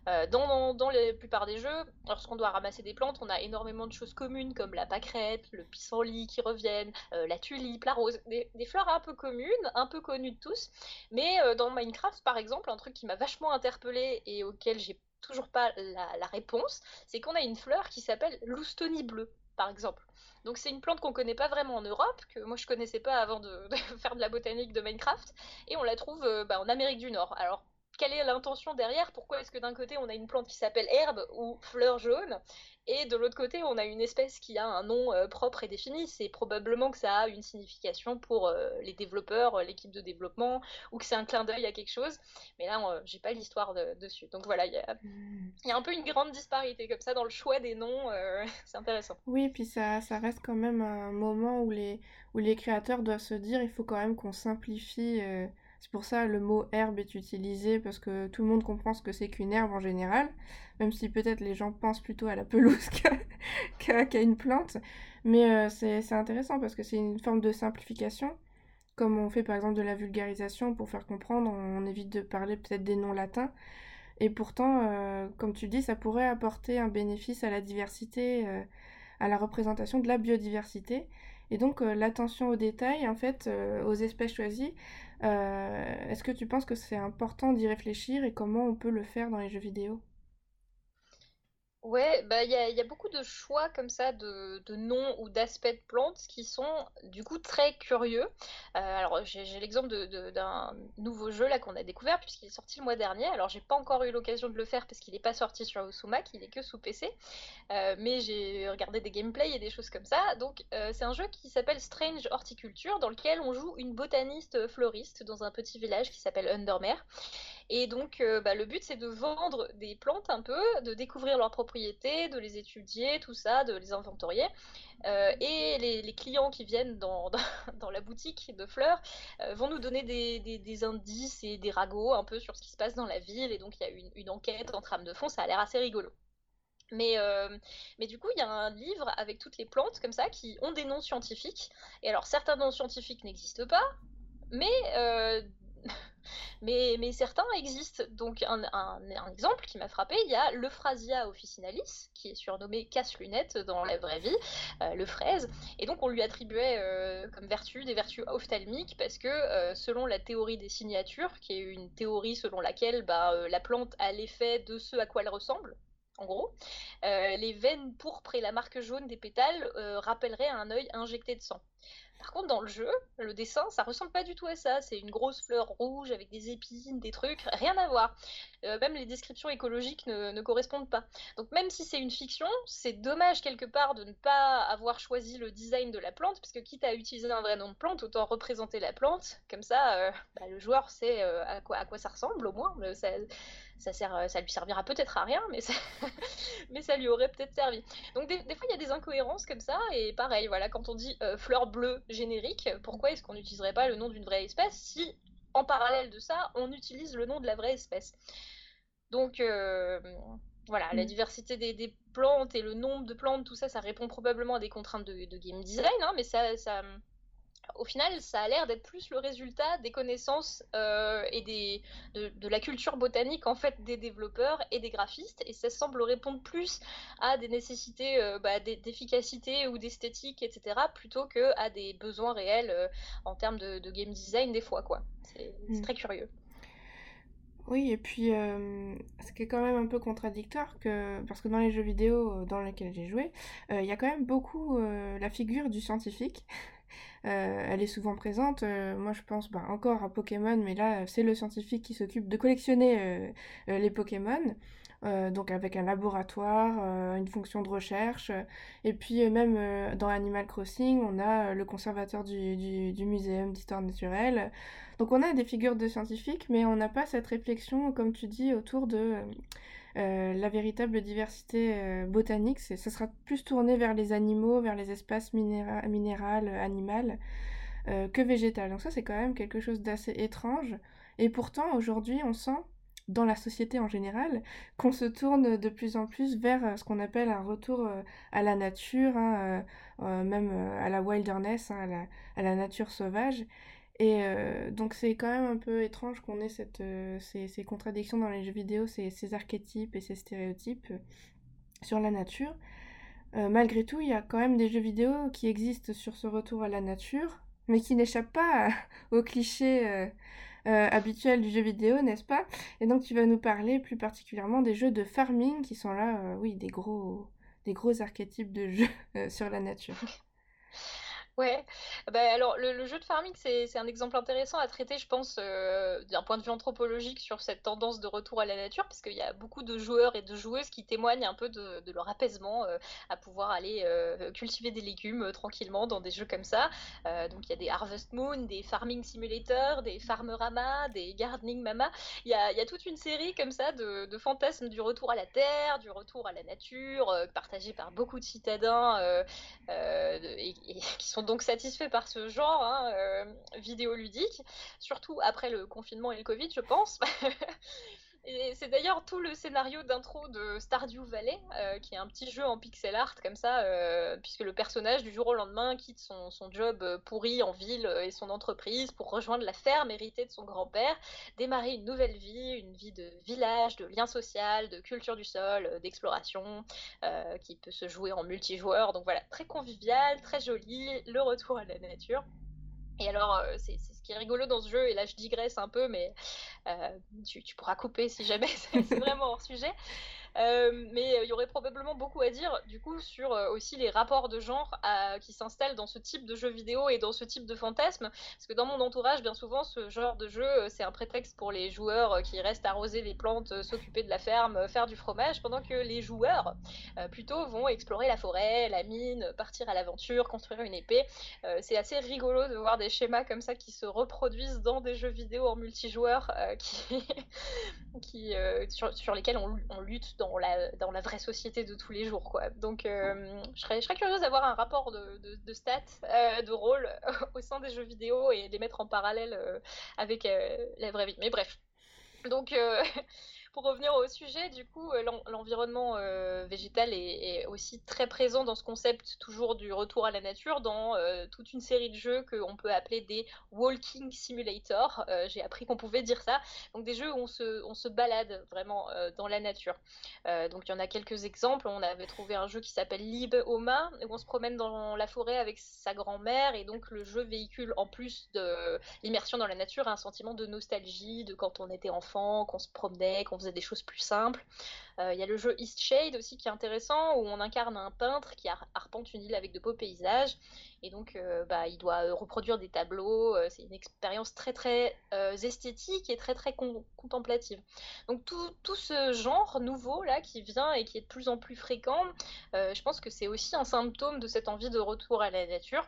Euh, dans, dans, la plupart des jeux, lorsqu'on doit ramasser des plantes, on a énormément de choses communes, comme la pâquerette, le pissenlit qui reviennent, la tulipe, la rose, des, fleurs un peu communes, un peu connues de tous. Mais dans Minecraft, par exemple, un truc qui m'a vachement interpellée et auquel j'ai toujours pas la, la réponse, c'est qu'on a une fleur qui s'appelle l'oustonie bleue par exemple. Donc c'est une plante qu'on connaît pas vraiment en Europe, que moi je connaissais pas avant de, faire de la botanique de Minecraft, et on la trouve euh, bah, en Amérique du Nord. Alors quelle est l'intention derrière Pourquoi est-ce que d'un côté on a une plante qui s'appelle herbe ou fleur jaune et de l'autre côté on a une espèce qui a un nom euh, propre et défini C'est probablement que ça a une signification pour euh, les développeurs, euh, l'équipe de développement, ou que c'est un clin d'œil à quelque chose. Mais là, j'ai pas l'histoire dessus. Donc voilà, il y, a, un peu une grande disparité comme ça dans le choix des noms. c'est intéressant. Oui, puis ça, ça reste quand même un moment où les, où les créateurs doivent se dire il faut quand même qu'on simplifie c'est pour ça le mot herbe est utilisé parce que tout le monde comprend ce que c'est qu'une herbe en général, même si peut-être les gens pensent plutôt à la pelouse qu'à une plante. Mais euh, c'est intéressant parce que c'est une forme de simplification. Comme on fait par exemple de la vulgarisation pour faire comprendre, on évite de parler peut-être des noms latins. Et pourtant, euh, comme tu dis, ça pourrait apporter un bénéfice à la diversité, euh, à la représentation de la biodiversité. Et donc l'attention aux détails, en fait, aux espèces choisies, est-ce que tu penses que c'est important d'y réfléchir et comment on peut le faire dans les jeux vidéo? Ouais, bah il y a, beaucoup de choix comme ça de, noms ou d'aspects de plantes qui sont du coup très curieux. Euh, alors j'ai l'exemple d'un nouveau jeu là qu'on a découvert puisqu'il est sorti le mois dernier. Alors j'ai pas encore eu l'occasion de le faire parce qu'il n'est pas sorti sur Sumac, il est que sous PC. Euh, mais j'ai regardé des gameplays et des choses comme ça. Donc euh, c'est un jeu qui s'appelle Strange Horticulture dans lequel on joue une botaniste fleuriste dans un petit village qui s'appelle Undermere. Et donc, bah, le but, c'est de vendre des plantes un peu, de découvrir leurs propriétés, de les étudier, tout ça, de les inventorier. et les, clients qui viennent dans, dans, la boutique de fleurs vont nous donner des, des, indices et des ragots un peu sur ce qui se passe dans la ville. Et donc, il y a une, enquête en trame de fond, ça a l'air assez rigolo. Mais, euh, mais du coup, il y a un livre avec toutes les plantes comme ça qui ont des noms scientifiques. Et alors, certains noms scientifiques n'existent pas, mais, euh, mais, certains existent. Donc, un, exemple qui m'a frappé, il y a l'Euphrasia officinalis, qui est surnommé casse-lunettes dans la vraie vie, euh, le fraise. Et donc, on lui attribuait comme vertu des vertus ophtalmiques parce que, selon la théorie des signatures, qui est une théorie selon laquelle bah, la plante a l'effet de ce à quoi elle ressemble, en gros. Euh, les veines pourpres et la marque jaune des pétales euh, rappelleraient un œil injecté de sang. Par contre, dans le jeu, le dessin, ça ressemble pas du tout à ça. C'est une grosse fleur rouge avec des épines, des trucs, rien à voir. Euh, même les descriptions écologiques ne, correspondent pas. Donc même si c'est une fiction, c'est dommage quelque part de ne pas avoir choisi le design de la plante, parce que quitte à utiliser un vrai nom de plante, autant représenter la plante. Comme ça, bah, le joueur sait à, quoi, à quoi ça ressemble au moins. Ça, euh, lui servira peut-être à rien, mais ça, lui aurait peut-être servi. Donc des, fois, il y a des incohérences comme ça, et pareil, voilà, quand on dit euh, fleur bleue générique, pourquoi est-ce qu'on n'utiliserait pas le nom d'une vraie espèce si, en parallèle de ça, on utilise le nom de la vraie espèce? Donc euh, voilà, la mm. diversité des, plantes et le nombre de plantes, tout ça, ça répond probablement à des contraintes de, game design, hein, mais ça, ça au final, ça a l'air d'être plus le résultat des connaissances euh, et des, de, la culture botanique en fait des développeurs et des graphistes, et ça semble répondre plus à des nécessités euh, bah, d'efficacité ou d'esthétique, etc., plutôt que à des besoins réels euh, en termes de, game design des fois, quoi. C'est mm. très curieux. Oui, et puis ce qui est quand même un peu contradictoire, que, parce que dans les jeux vidéo dans lesquels j'ai joué, il y a quand même beaucoup la figure du scientifique. Euh, elle est souvent présente. Euh, moi, je pense bah, encore à Pokémon, mais là, c'est le scientifique qui s'occupe de collectionner euh, les Pokémon. donc avec un laboratoire, une fonction de recherche. Et puis même dans Animal Crossing, on a le conservateur du, du, du muséum d'histoire naturelle. Donc on a des figures de scientifiques, mais on n'a pas cette réflexion, comme tu dis, autour de euh, la véritable diversité euh, botanique, ça sera plus tourné vers les animaux, vers les espaces minérales, animales, euh, que végétal. Donc ça, c'est quand même quelque chose d'assez étrange. Et pourtant, aujourd'hui, on sent, dans la société en général, qu'on se tourne de plus en plus vers ce qu'on appelle un retour à la nature, hein, même à la wilderness, hein, à la nature sauvage. Et euh, donc c'est quand même un peu étrange qu'on ait cette, euh, ces, ces, contradictions dans les jeux vidéo, ces, ces archétypes et ces stéréotypes euh, sur la nature. malgré tout, il y a quand même des jeux vidéo qui existent sur ce retour à la nature, mais qui n'échappent pas aux clichés habituels du jeu vidéo, n'est-ce pas? Et donc tu vas nous parler plus particulièrement des jeux de farming qui sont là, oui, des gros, des gros archétypes de jeux sur la nature. Ouais, bah alors le, jeu de farming, c'est un exemple intéressant à traiter, je pense, euh, d'un point de vue anthropologique sur cette tendance de retour à la nature, parce qu'il y a beaucoup de joueurs et de joueuses qui témoignent un peu de, leur apaisement euh, à pouvoir aller euh, cultiver des légumes tranquillement dans des jeux comme ça. donc il y a des Harvest Moon, des Farming Simulator, des Farmerama, des Gardening Mama. Il y a, toute une série comme ça de, fantasmes du retour à la terre, du retour à la nature, partagés par beaucoup de citadins et qui sont donc satisfait par ce genre hein, euh, vidéoludique, surtout après le confinement et le Covid, je pense. Et c'est d'ailleurs tout le scénario d'intro de Stardew Valley, euh, qui est un petit jeu en pixel art comme ça, euh, puisque le personnage du jour au lendemain quitte son, job pourri en ville et son entreprise pour rejoindre la ferme héritée de son grand-père, démarrer une nouvelle vie, une vie de village, de lien social, de culture du sol, d'exploration, qui peut se jouer en multijoueur. Donc voilà, très convivial, très joli, le retour à la nature. Et alors, c'est ce qui est rigolo dans ce jeu, et là je digresse un peu, mais euh, tu, pourras couper si jamais c'est vraiment hors sujet. Euh, mais euh, il y aurait probablement beaucoup à dire du coup sur euh, aussi les rapports de genre qui s'installent dans ce type de jeu vidéo et dans ce type de fantasme. Parce que dans mon entourage, bien souvent, ce genre de jeu, c'est un prétexte pour les joueurs qui restent arroser les plantes, s'occuper de la ferme, faire du fromage, pendant que les joueurs plutôt vont explorer la forêt, la mine, partir à l'aventure, construire une épée. c'est assez rigolo de voir des schémas comme ça qui se reproduisent dans des jeux vidéo en multijoueur sur, lesquels on, lutte dans la vraie société de tous les jours. Quoi. Donc je, serais, je serais curieuse d'avoir un rapport de, stats, de rôle au sein des jeux vidéo et les mettre en parallèle avec la vraie vie. Mais bref. Donc, pour revenir au sujet, du coup, euh, l'environnement euh, végétal est, aussi très présent dans ce concept toujours du retour à la nature, dans euh, toute une série de jeux qu'on peut appeler des walking simulators. J'ai appris qu'on pouvait dire ça. Donc des jeux où on se, on se balade vraiment dans la nature. donc il y en a quelques exemples. On avait trouvé un jeu qui s'appelle Lib Oma, où on se promène dans la forêt avec sa grand-mère, et donc le jeu véhicule en plus de l'immersion dans la nature un sentiment de nostalgie de quand on était enfant, qu'on se promenait, qu'on des choses plus simples. Euh, il y a le jeu East Shade aussi qui est intéressant où on incarne un peintre qui arpente une île avec de beaux paysages et donc euh, bah, il doit euh, reproduire des tableaux. c'est une expérience très très esthétique et très très contemplative. Donc tout, tout, ce genre nouveau là qui vient et qui est de plus en plus fréquent, je pense que c'est aussi un symptôme de cette envie de retour à la nature.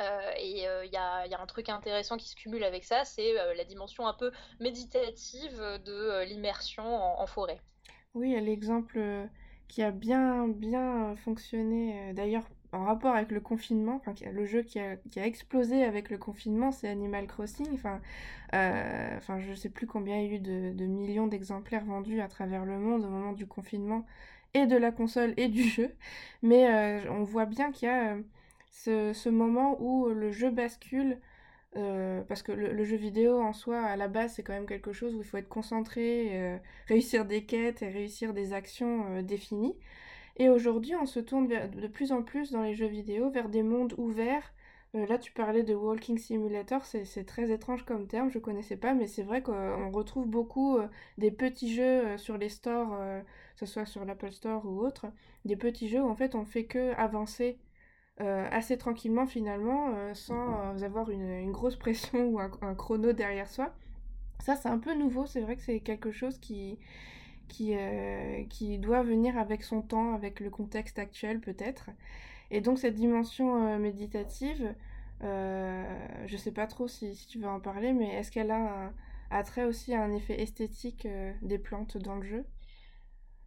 Euh, et il euh, y, a, un truc intéressant qui se cumule avec ça, c'est euh, la dimension un peu méditative de l'immersion en, forêt. Oui, l'exemple qui a bien, bien fonctionné, d'ailleurs en rapport avec le confinement, le jeu qui a, explosé avec le confinement, c'est Animal Crossing. Enfin, je ne sais plus combien il y a eu de millions d'exemplaires vendus à travers le monde au moment du confinement, et de la console et du jeu. Mais on voit bien qu'il y a ce, moment où le jeu bascule, euh, parce que le, jeu vidéo en soi, à la base, c'est quand même quelque chose où il faut être concentré, euh, réussir des quêtes et réussir des actions euh, définies. Et aujourd'hui, on se tourne de plus en plus dans les jeux vidéo vers des mondes ouverts. là, tu parlais de Walking Simulator, c'est très étrange comme terme, je connaissais pas, mais c'est vrai qu'on retrouve beaucoup des petits jeux sur les stores, que ce soit sur l'Apple Store ou autre, des petits jeux où en fait on fait que avancer euh, assez tranquillement finalement, euh, sans euh, avoir une, grosse pression ou un, chrono derrière soi. Ça, c'est un peu nouveau, c'est vrai que c'est quelque chose qui, qui, qui doit venir avec son temps, avec le contexte actuel peut-être. Et donc cette dimension méditative, je sais pas trop si, si, tu veux en parler, mais est-ce qu'elle a un, trait aussi à un effet esthétique des plantes dans le jeu?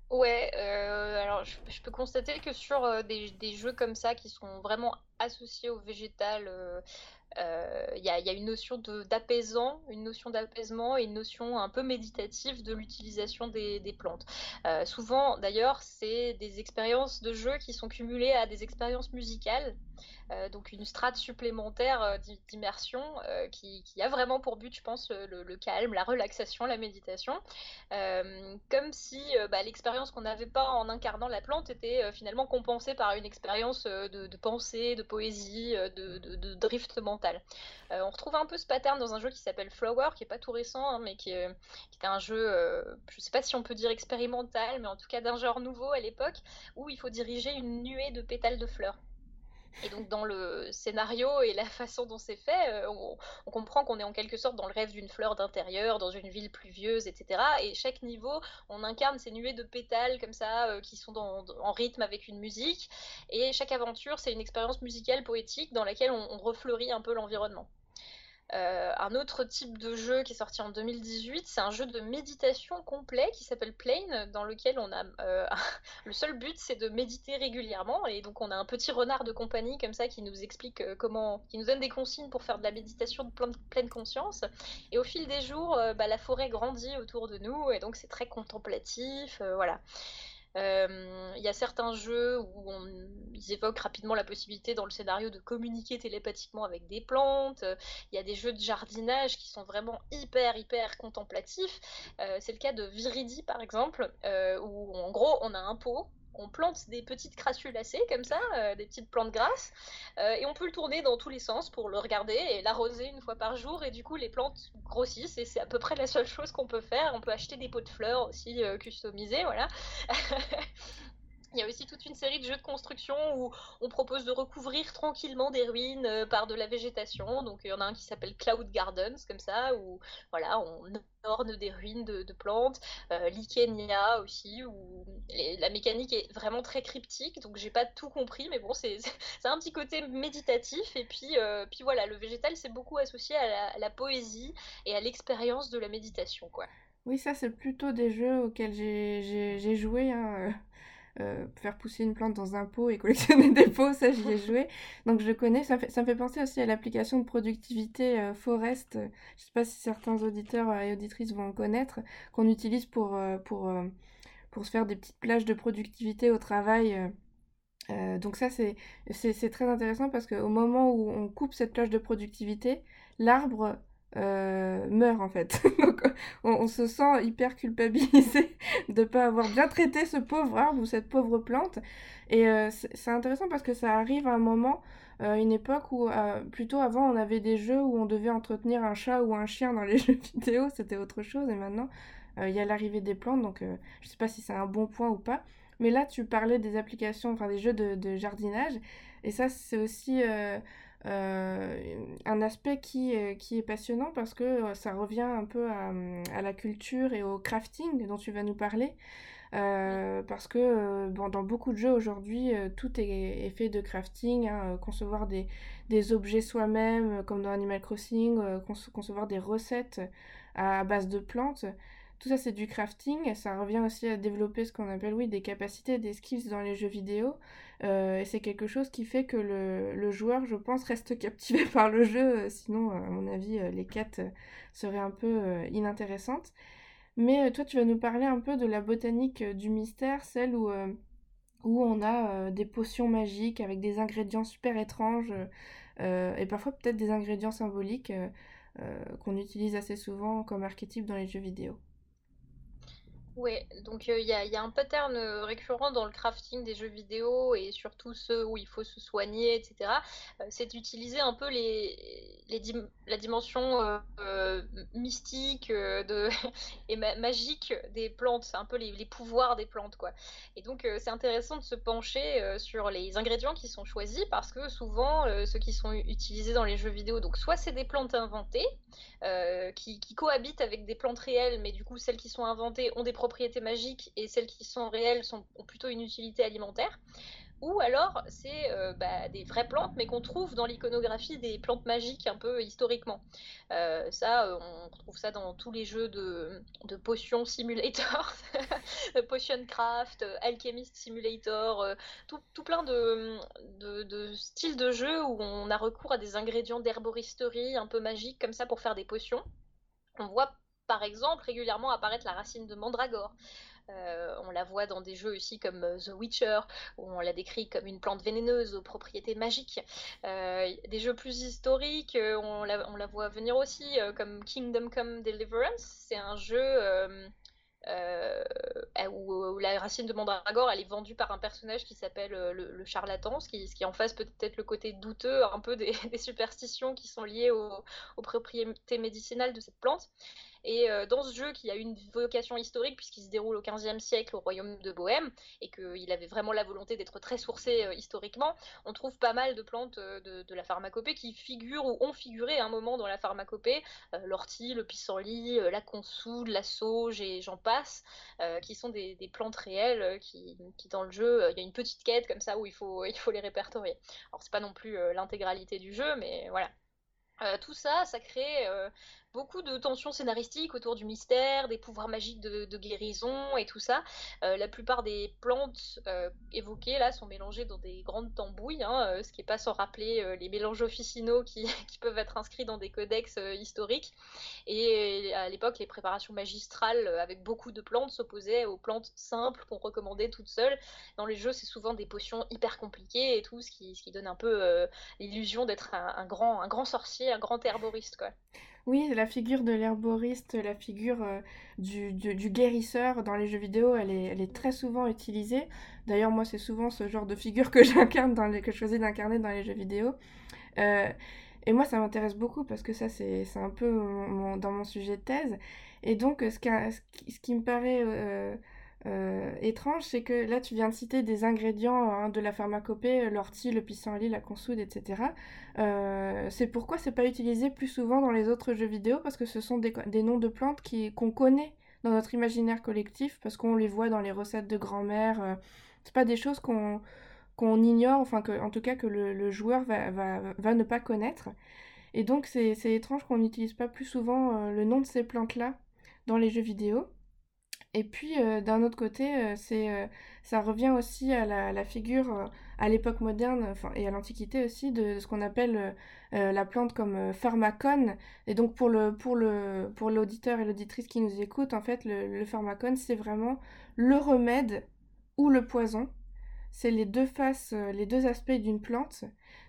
Ouais, euh, alors je, peux constater que sur euh, des, jeux comme ça qui sont vraiment associés au végétal, euh, il y, a, une notion d'apaisant, une notion d'apaisement et une notion un peu méditative de l'utilisation des, plantes. souvent, d'ailleurs, c'est des expériences de jeu qui sont cumulées à des expériences musicales. Euh, donc une strate supplémentaire euh, d'immersion euh, qui, a vraiment pour but, je pense, le, calme, la relaxation, la méditation. comme si bah, l'expérience qu'on n'avait pas en incarnant la plante était finalement compensée par une expérience de, pensée, de poésie, de, drift mental. on retrouve un peu ce pattern dans un jeu qui s'appelle Flower, qui est pas tout récent, hein, mais qui, qui, était un jeu, je ne sais pas si on peut dire expérimental, mais en tout cas d'un genre nouveau à l'époque, où il faut diriger une nuée de pétales de fleurs. Et donc dans le scénario et la façon dont c'est fait, euh, on, comprend qu'on est en quelque sorte dans le rêve d'une fleur d'intérieur, dans une ville pluvieuse, etc. Et chaque niveau, on incarne ces nuées de pétales comme ça, euh, qui sont en rythme avec une musique. Et chaque aventure, c'est une expérience musicale poétique dans laquelle on refleurit un peu l'environnement. Euh, un autre type de jeu qui est sorti en 2018, c'est un jeu de méditation complet qui s'appelle Plane, dans lequel on a euh, le seul but c'est de méditer régulièrement et donc on a un petit renard de compagnie comme ça qui nous explique euh, comment, qui nous donne des consignes pour faire de la méditation de pleine, conscience. Et au fil des jours, bah, la forêt grandit autour de nous et donc c'est très contemplatif, voilà. Euh, il y a certains jeux où ils évoquent rapidement la possibilité dans le scénario de communiquer télépathiquement avec des plantes. Il y a des jeux de jardinage qui sont vraiment hyper hyper contemplatifs. Euh, c'est le cas de Viridi par exemple, euh, où en gros on a un pot on plante des petites crassulacées comme ça, euh, des petites plantes grasses, euh, et on peut le tourner dans tous les sens pour le regarder et l'arroser une fois par jour, et du coup les plantes grossissent, et c'est à peu près la seule chose qu'on peut faire. On peut acheter des pots de fleurs aussi euh, customisés, voilà. Il y a aussi toute une série de jeux de construction où on propose de recouvrir tranquillement des ruines euh, par de la végétation. Donc il y en a un qui s'appelle Cloud Gardens, comme ça, où voilà, on orne des ruines de, plantes. Euh, L'Ikenia aussi, où la mécanique est vraiment très cryptique. Donc j'ai pas tout compris, mais bon, c'est un petit côté méditatif. Et puis, euh, puis voilà, le végétal, c'est beaucoup associé à la, poésie et à l'expérience de la méditation, quoi. Oui, ça, c'est plutôt des jeux auxquels j'ai joué. Hein, euh, faire pousser une plante dans un pot et collectionner des pots, ça j'y ai joué. Donc je connais, ça, fait, ça me fait penser aussi à l'application de productivité euh, Forest, je ne sais pas si certains auditeurs et auditrices vont connaître, qu'on utilise pour, euh, pour, pour se faire des petites plages de productivité au travail. donc ça c'est très intéressant parce qu'au moment où on coupe cette plage de productivité, l'arbre euh, meurt en fait. Donc on, se sent hyper culpabilisé de pas avoir bien traité ce pauvre arbre ou cette pauvre plante. Et euh, c'est intéressant parce que ça arrive à un moment, euh, une époque où plutôt avant on avait des jeux où on devait entretenir un chat ou un chien dans les jeux vidéo, c'était autre chose. Et maintenant il y a l'arrivée des plantes, donc je sais pas si c'est un bon point ou pas. Mais là tu parlais des applications, enfin des jeux de jardinage. Et ça c'est aussi euh, un aspect qui, qui est passionnant parce que euh, ça revient un peu à, à, la culture et au crafting dont tu vas nous parler. Euh, parce que dans beaucoup de jeux aujourd'hui, tout est, fait de crafting, hein, concevoir des, des objets soi-même, comme dans Animal Crossing, concevoir des recettes à, base de plantes. Tout ça, c'est du crafting. Ça revient aussi à développer ce qu'on appelle, oui, des capacités, des skills dans les jeux vidéo. Euh, et c'est quelque chose qui fait que le, joueur, je pense, reste captivé par le jeu. Sinon, à mon avis, les quêtes seraient un peu inintéressantes. Mais toi, tu vas nous parler un peu de la botanique du mystère, celle où, où on a des potions magiques avec des ingrédients super étranges et parfois peut-être des ingrédients symboliques qu'on utilise assez souvent comme archétype dans les jeux vidéo. Oui, donc il y, a, un pattern récurrent dans le crafting des jeux vidéo et surtout ceux où il faut se soigner, etc. c'est d'utiliser un peu les, la dimension mystique et magique des plantes, un peu les, pouvoirs des plantes. quoi. Et donc c'est intéressant de se pencher sur les ingrédients qui sont choisis parce que souvent ceux qui sont utilisés dans les jeux vidéo, donc soit c'est des plantes inventées qui, qui cohabitent avec des plantes réelles, mais du coup celles qui sont inventées ont des propriétés magiques et celles qui sont réelles sont, ont plutôt une utilité alimentaire. Ou alors c'est euh, bah, des vraies plantes mais qu'on trouve dans l'iconographie des plantes magiques un peu historiquement. Euh, ça, euh, on trouve ça dans tous les jeux de, potions simulator, potion craft, alchemist simulator, tout, plein de, de, styles de jeu où on a recours à des ingrédients d'herboristerie un peu magiques comme ça pour faire des potions. On voit par exemple régulièrement apparaître la racine de mandragore. Euh, on la voit dans des jeux aussi comme euh, The Witcher, où on la décrit comme une plante vénéneuse aux propriétés magiques. Euh, des jeux plus historiques, on la, voit venir aussi, comme Kingdom Come Deliverance. C'est un jeu où, la racine de Mandragore, elle est vendue par un personnage qui s'appelle le, charlatan, ce qui, ce qui en face peut-être le côté douteux un peu des, superstitions qui sont liées aux propriétés médicinales de cette plante. Et euh, dans ce jeu qui a une vocation historique puisqu'il se déroule au XVe siècle au royaume de Bohême et qu'il avait vraiment la volonté d'être très sourcé euh, historiquement, on trouve pas mal de plantes euh, de, la pharmacopée qui figurent ou ont figuré à un moment dans la pharmacopée, l'ortie, le pissenlit, la consoude, la sauge et j'en passe, qui sont des, plantes réelles qui, dans le jeu, il y a une petite quête comme ça où il faut, il faut les répertorier. Alors c'est pas non plus l'intégralité du jeu, mais voilà. tout ça, ça crée beaucoup de tensions scénaristiques autour du mystère, des pouvoirs magiques de, guérison et tout ça. Euh, la plupart des plantes euh, évoquées là sont mélangées dans des grandes tambouilles, hein, euh, ce qui n'est pas sans rappeler les mélanges officinaux qui, peuvent être inscrits dans des codex historiques. Et à l'époque, les préparations magistrales avec beaucoup de plantes s'opposaient aux plantes simples qu'on recommandait toutes seules. Dans les jeux, c'est souvent des potions hyper compliquées et tout, ce qui, donne un peu l'illusion d'être un, grand, un grand sorcier, un grand herboriste. Quoi. Oui, la figure de l'herboriste, la figure euh, du, guérisseur dans les jeux vidéo, elle est, très souvent utilisée. D'ailleurs, moi, c'est souvent ce genre de figure que j'incarne, dans les, que je choisis d'incarner dans les jeux vidéo. Euh, et moi, ça m'intéresse beaucoup parce que ça, c'est un peu dans mon sujet de thèse. Et donc, ce, ce, qui, me paraît étrange, c'est que là tu viens de citer des ingrédients hein, de la pharmacopée, l'ortie, le pissenlit, la consoude, etc. c'est pourquoi c'est pas utilisé plus souvent dans les autres jeux vidéo? Parce que ce sont des, noms de plantes qu'on connaît dans notre imaginaire collectif parce qu'on les voit dans les recettes de grand-mère. c'est pas des choses qu'on qu'on ignore, enfin que, en tout cas que le, joueur va, va, va, ne pas connaître. Et donc c'est étrange qu'on n'utilise pas plus souvent euh, le nom de ces plantes-là dans les jeux vidéo. Et puis euh, d'un autre côté, euh, c'est ça revient aussi à la, figure à l'époque moderne et à l'Antiquité aussi de, ce qu'on appelle la plante comme pharmacone. Et donc pour le pour le pour l'auditeur et l'auditrice qui nous écoutent, en fait, le, pharmacone c'est vraiment le remède ou le poison c'est les deux faces, euh, les deux aspects d'une plante,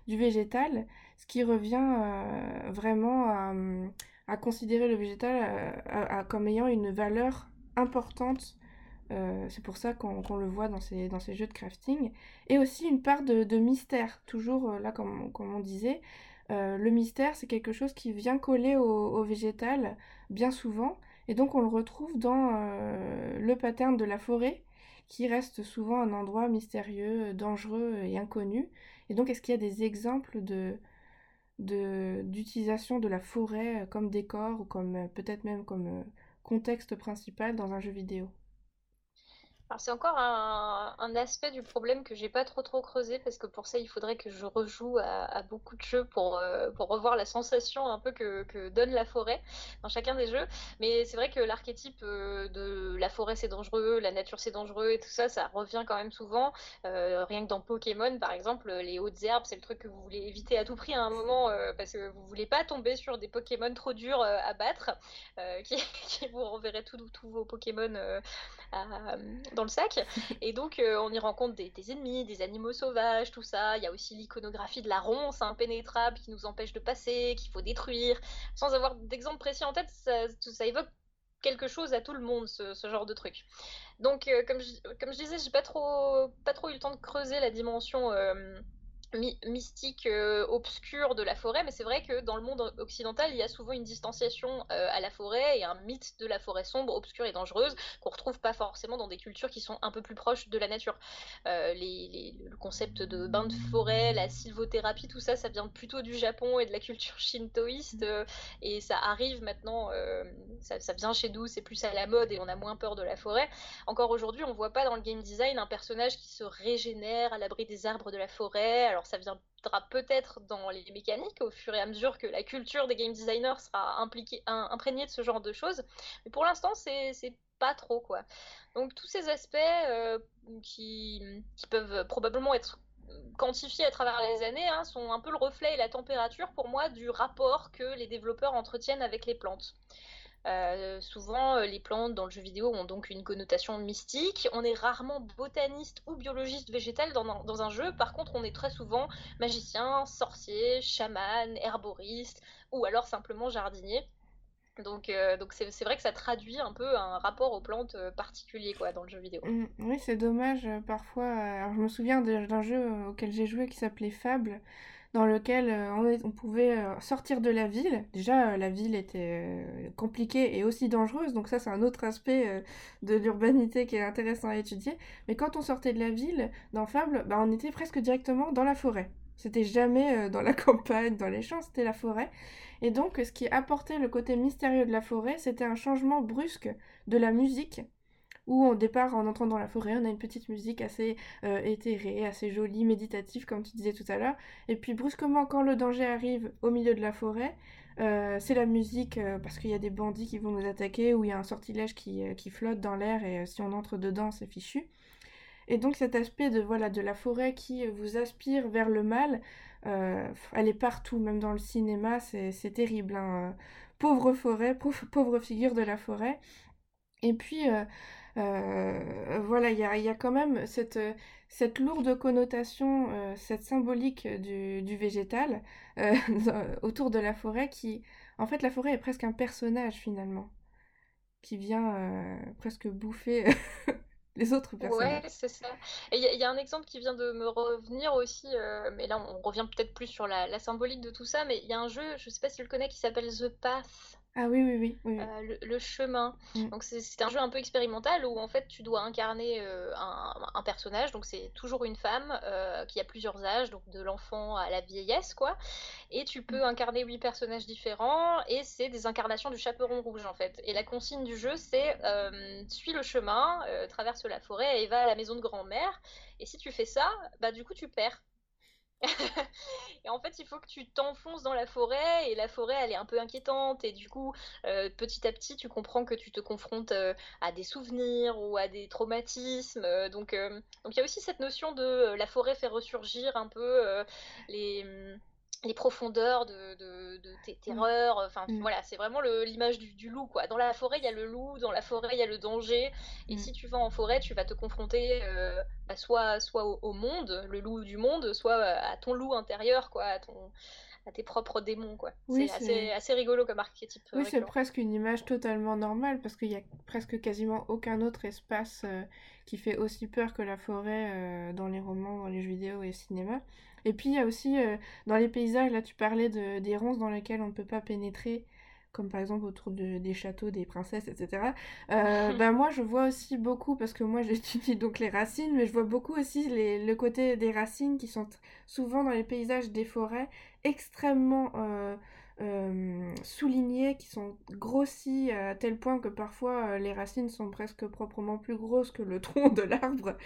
du végétal, ce qui revient euh, vraiment à, considérer le végétal euh, comme ayant une valeur importante. c'est pour ça qu'on le voit dans ces, jeux de crafting. Et aussi une part de, mystère, toujours là comme, on disait. le mystère, c'est quelque chose qui vient coller au, végétal bien souvent. Et donc on le retrouve dans le pattern de la forêt, qui reste souvent un endroit mystérieux, dangereux et inconnu. Et donc, est-ce qu'il y a des exemples de d'utilisation de, la forêt comme décor ou comme peut-être même comme contexte principal dans un jeu vidéo c'est encore un, aspect du problème que j'ai pas trop trop creusé parce que pour ça il faudrait que je rejoue à, beaucoup de jeux pour, euh, pour revoir la sensation un peu que, donne la forêt dans chacun des jeux. Mais c'est vrai que l'archétype euh, de la forêt c'est dangereux, la nature c'est dangereux et tout ça, ça revient quand même souvent. Euh, rien que dans Pokémon par exemple, les hautes herbes c'est le truc que vous voulez éviter à tout prix à un moment parce que vous voulez pas tomber sur des Pokémon trop durs à battre qui, qui, vous renverraient tous vos Pokémon dans le sac. Et donc, euh, on y rencontre des, ennemis, des animaux sauvages, tout ça. Il y a aussi l'iconographie de la ronce impénétrable qui nous empêche de passer, qu'il faut détruire. Sans avoir d'exemple précis en tête, ça, évoque quelque chose à tout le monde, ce, genre de truc. Donc, euh, comme, je, comme je disais, j'ai pas trop, pas trop eu le temps de creuser la dimension. Euh, mystique euh, obscur de la forêt, mais c'est vrai que dans le monde occidental, il y a souvent une distanciation euh, à la forêt et un mythe de la forêt sombre, obscure et dangereuse qu'on retrouve pas forcément dans des cultures qui sont un peu plus proches de la nature. Euh, les, le concept de bain de forêt, la sylvothérapie, tout ça, ça vient plutôt du Japon et de la culture shintoïste et ça arrive maintenant, ça, ça, vient chez nous, c'est plus à la mode et on a moins peur de la forêt. Encore aujourd'hui, on voit pas dans le game design un personnage qui se régénère à l'abri des arbres de la forêt. Alors ça viendra peut-être dans les mécaniques au fur et à mesure que la culture des game designers sera imprégnée de ce genre de choses. Mais pour l'instant, c'est pas trop quoi. Donc tous ces aspects euh, qui, peuvent probablement être quantifiés à travers les années hein, sont un peu le reflet et la température pour moi du rapport que les développeurs entretiennent avec les plantes. Euh, souvent, euh, les plantes dans le jeu vidéo ont donc une connotation mystique. On est rarement botaniste ou biologiste végétal dans un, jeu. Par contre, on est très souvent magicien, sorcier, chaman, herboriste ou alors simplement jardinier. Donc, euh, donc c'est, vrai que ça traduit un peu un rapport aux plantes particulier quoi, dans le jeu vidéo. Mmh, oui, c'est dommage parfois. Alors, je me souviens d'un jeu auquel j'ai joué qui s'appelait Fable dans lequel euh, on, pouvait euh, sortir de la ville. Déjà, euh, la ville était compliquée et aussi dangereuse, donc ça c'est un autre aspect de l'urbanité qui est intéressant à étudier. Mais quand on sortait de la ville, dans Fable, bah, on était presque directement dans la forêt. C'était jamais dans la campagne, dans les champs, c'était la forêt. Et donc, ce qui apportait le côté mystérieux de la forêt, c'était un changement brusque de la musique où au départ, en entrant dans la forêt, on a une petite musique assez euh, éthérée, assez jolie, méditative, comme tu disais tout à l'heure. Et puis brusquement, quand le danger arrive au milieu de la forêt, euh, c'est la musique euh, parce qu'il y a des bandits qui vont nous attaquer ou il y a un sortilège qui, flotte dans l'air et si on entre dedans, c'est fichu. Et donc cet aspect de, voilà, de la forêt qui vous aspire vers le mal, elle est partout, même dans le cinéma, c'est terrible. Hein. Pauvre forêt, pauvre, figure de la forêt. Et puis, euh, voilà, il y a, quand même cette, cette lourde connotation, euh, cette symbolique du, végétal euh, autour de la forêt qui, en fait, la forêt est presque un personnage finalement, qui vient presque bouffer les autres personnages. Ouais, c'est ça. Et il y, a un exemple qui vient de me revenir aussi, mais là on revient peut-être plus sur la, la, symbolique de tout ça, mais il y a un jeu, je sais pas si tu le connais, qui s'appelle The Path. Ah oui, oui, oui. Euh, le, chemin. Mm. Donc c'est un jeu un peu expérimental où en fait tu dois incarner euh, un, personnage. Donc c'est toujours une femme euh, qui a plusieurs âges, donc de l'enfant à la vieillesse quoi. Et tu peux mm. incarner huit personnages différents et c'est des incarnations du chaperon rouge en fait. Et la consigne du jeu c'est suis le chemin, traverse la forêt et va à la maison de grand-mère. Et si tu fais ça, bah du coup tu perds. Et en fait, il faut que tu t'enfonces dans la forêt et la forêt, elle est un peu inquiétante et du coup, euh, petit à petit, tu comprends que tu te confrontes euh, à des souvenirs ou à des traumatismes. Euh, donc, donc il y a aussi cette notion de la forêt fait ressurgir un peu les les profondeurs de, de, tes mm. terreurs. Enfin, mm. voilà, c'est vraiment l'image du, loup, quoi. Dans la forêt, il y a le loup, dans la forêt, il y a le danger. Et mm. si tu vas en forêt, tu vas te confronter euh, soit, soit au, monde, le loup du monde, soit à ton loup intérieur, quoi, à ton à tes propres démons quoi. c'est assez, assez, rigolo comme archétype. Oui, c'est presque une image totalement normale parce qu'il y a presque quasiment aucun autre espace euh, qui fait aussi peur que la forêt euh, dans les romans, dans les jeux vidéo et le cinéma. Et puis il y a aussi euh, dans les paysages, là tu parlais de, des ronces dans lesquelles on ne peut pas pénétrer, comme par exemple autour de, des châteaux, des princesses, etc. Euh, ben moi je vois aussi beaucoup, parce que moi j'étudie donc les racines, mais je vois beaucoup aussi les, le côté des racines qui sont souvent dans les paysages des forêts extrêmement euh, euh, soulignés, qui sont grossis à tel point que parfois les racines sont presque proprement plus grosses que le tronc de l'arbre.